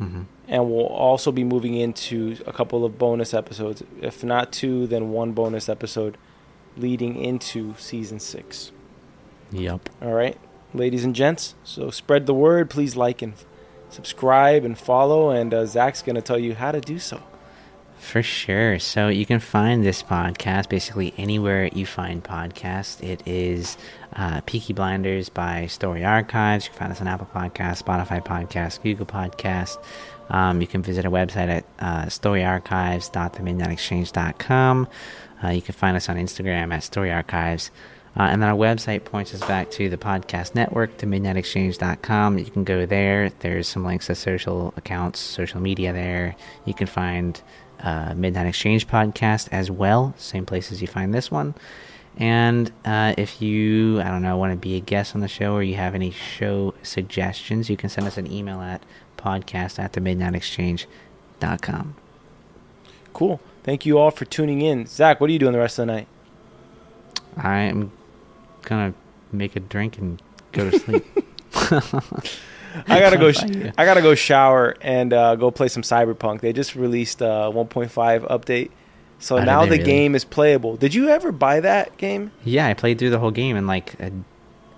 mhm. and we'll also be moving into a couple of bonus episodes. If not two, then one bonus episode leading into season six. Yep. All right, ladies and gents. So spread the word. Please like and subscribe and follow. And uh, Zach's gonna tell you how to do so. For sure. So you can find this podcast basically anywhere you find podcasts. It is uh, Peaky Blinders by Story Archives. You can find us on Apple Podcasts, Spotify Podcasts, Google Podcasts. Um, you can visit our website at uh, storyarchives.themidnightexchange.com. Uh, you can find us on Instagram at Story Archives. Uh, and then our website points us back to the podcast network, to midnightexchange.com. You can go there. There's some links to social accounts, social media there. You can find uh, Midnight Exchange podcast as well, same places you find this one. And uh, if you, I don't know, want to be a guest on the show or you have any show suggestions, you can send us an email at podcast at the midnightexchange.com. Cool. Thank you all for tuning in. Zach, what are you doing the rest of the night? I'm gonna make a drink and go to sleep. (laughs) (laughs) I gotta go. Sh- How about you? I gotta go shower and uh, go play some Cyberpunk. They just released a 1.5 update, so Oh, now the really? game is playable. Did you ever buy that game? yeah, I played through the whole game in like a,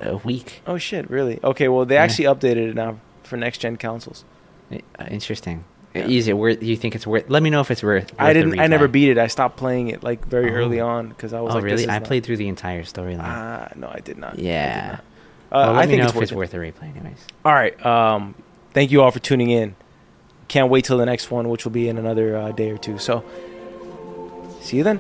a week. Oh shit, really? Okay, well they Yeah. actually updated it now for next gen consoles. Uh, interesting. Yeah. Is it worth? You think it's worth? Let me know if it's worth. I worth the didn't. I never beat it. I stopped playing it like very Oh. early on because I was Oh like, really? I not- played through the entire storyline. Ah, no, I did not. I yeah. not. Uh, well, let I me think know it's if worth it's it. worth a replay, anyways. All right. Um, thank you all for tuning in. Can't wait till the next one, which will be in another uh, day or two. So, see you then.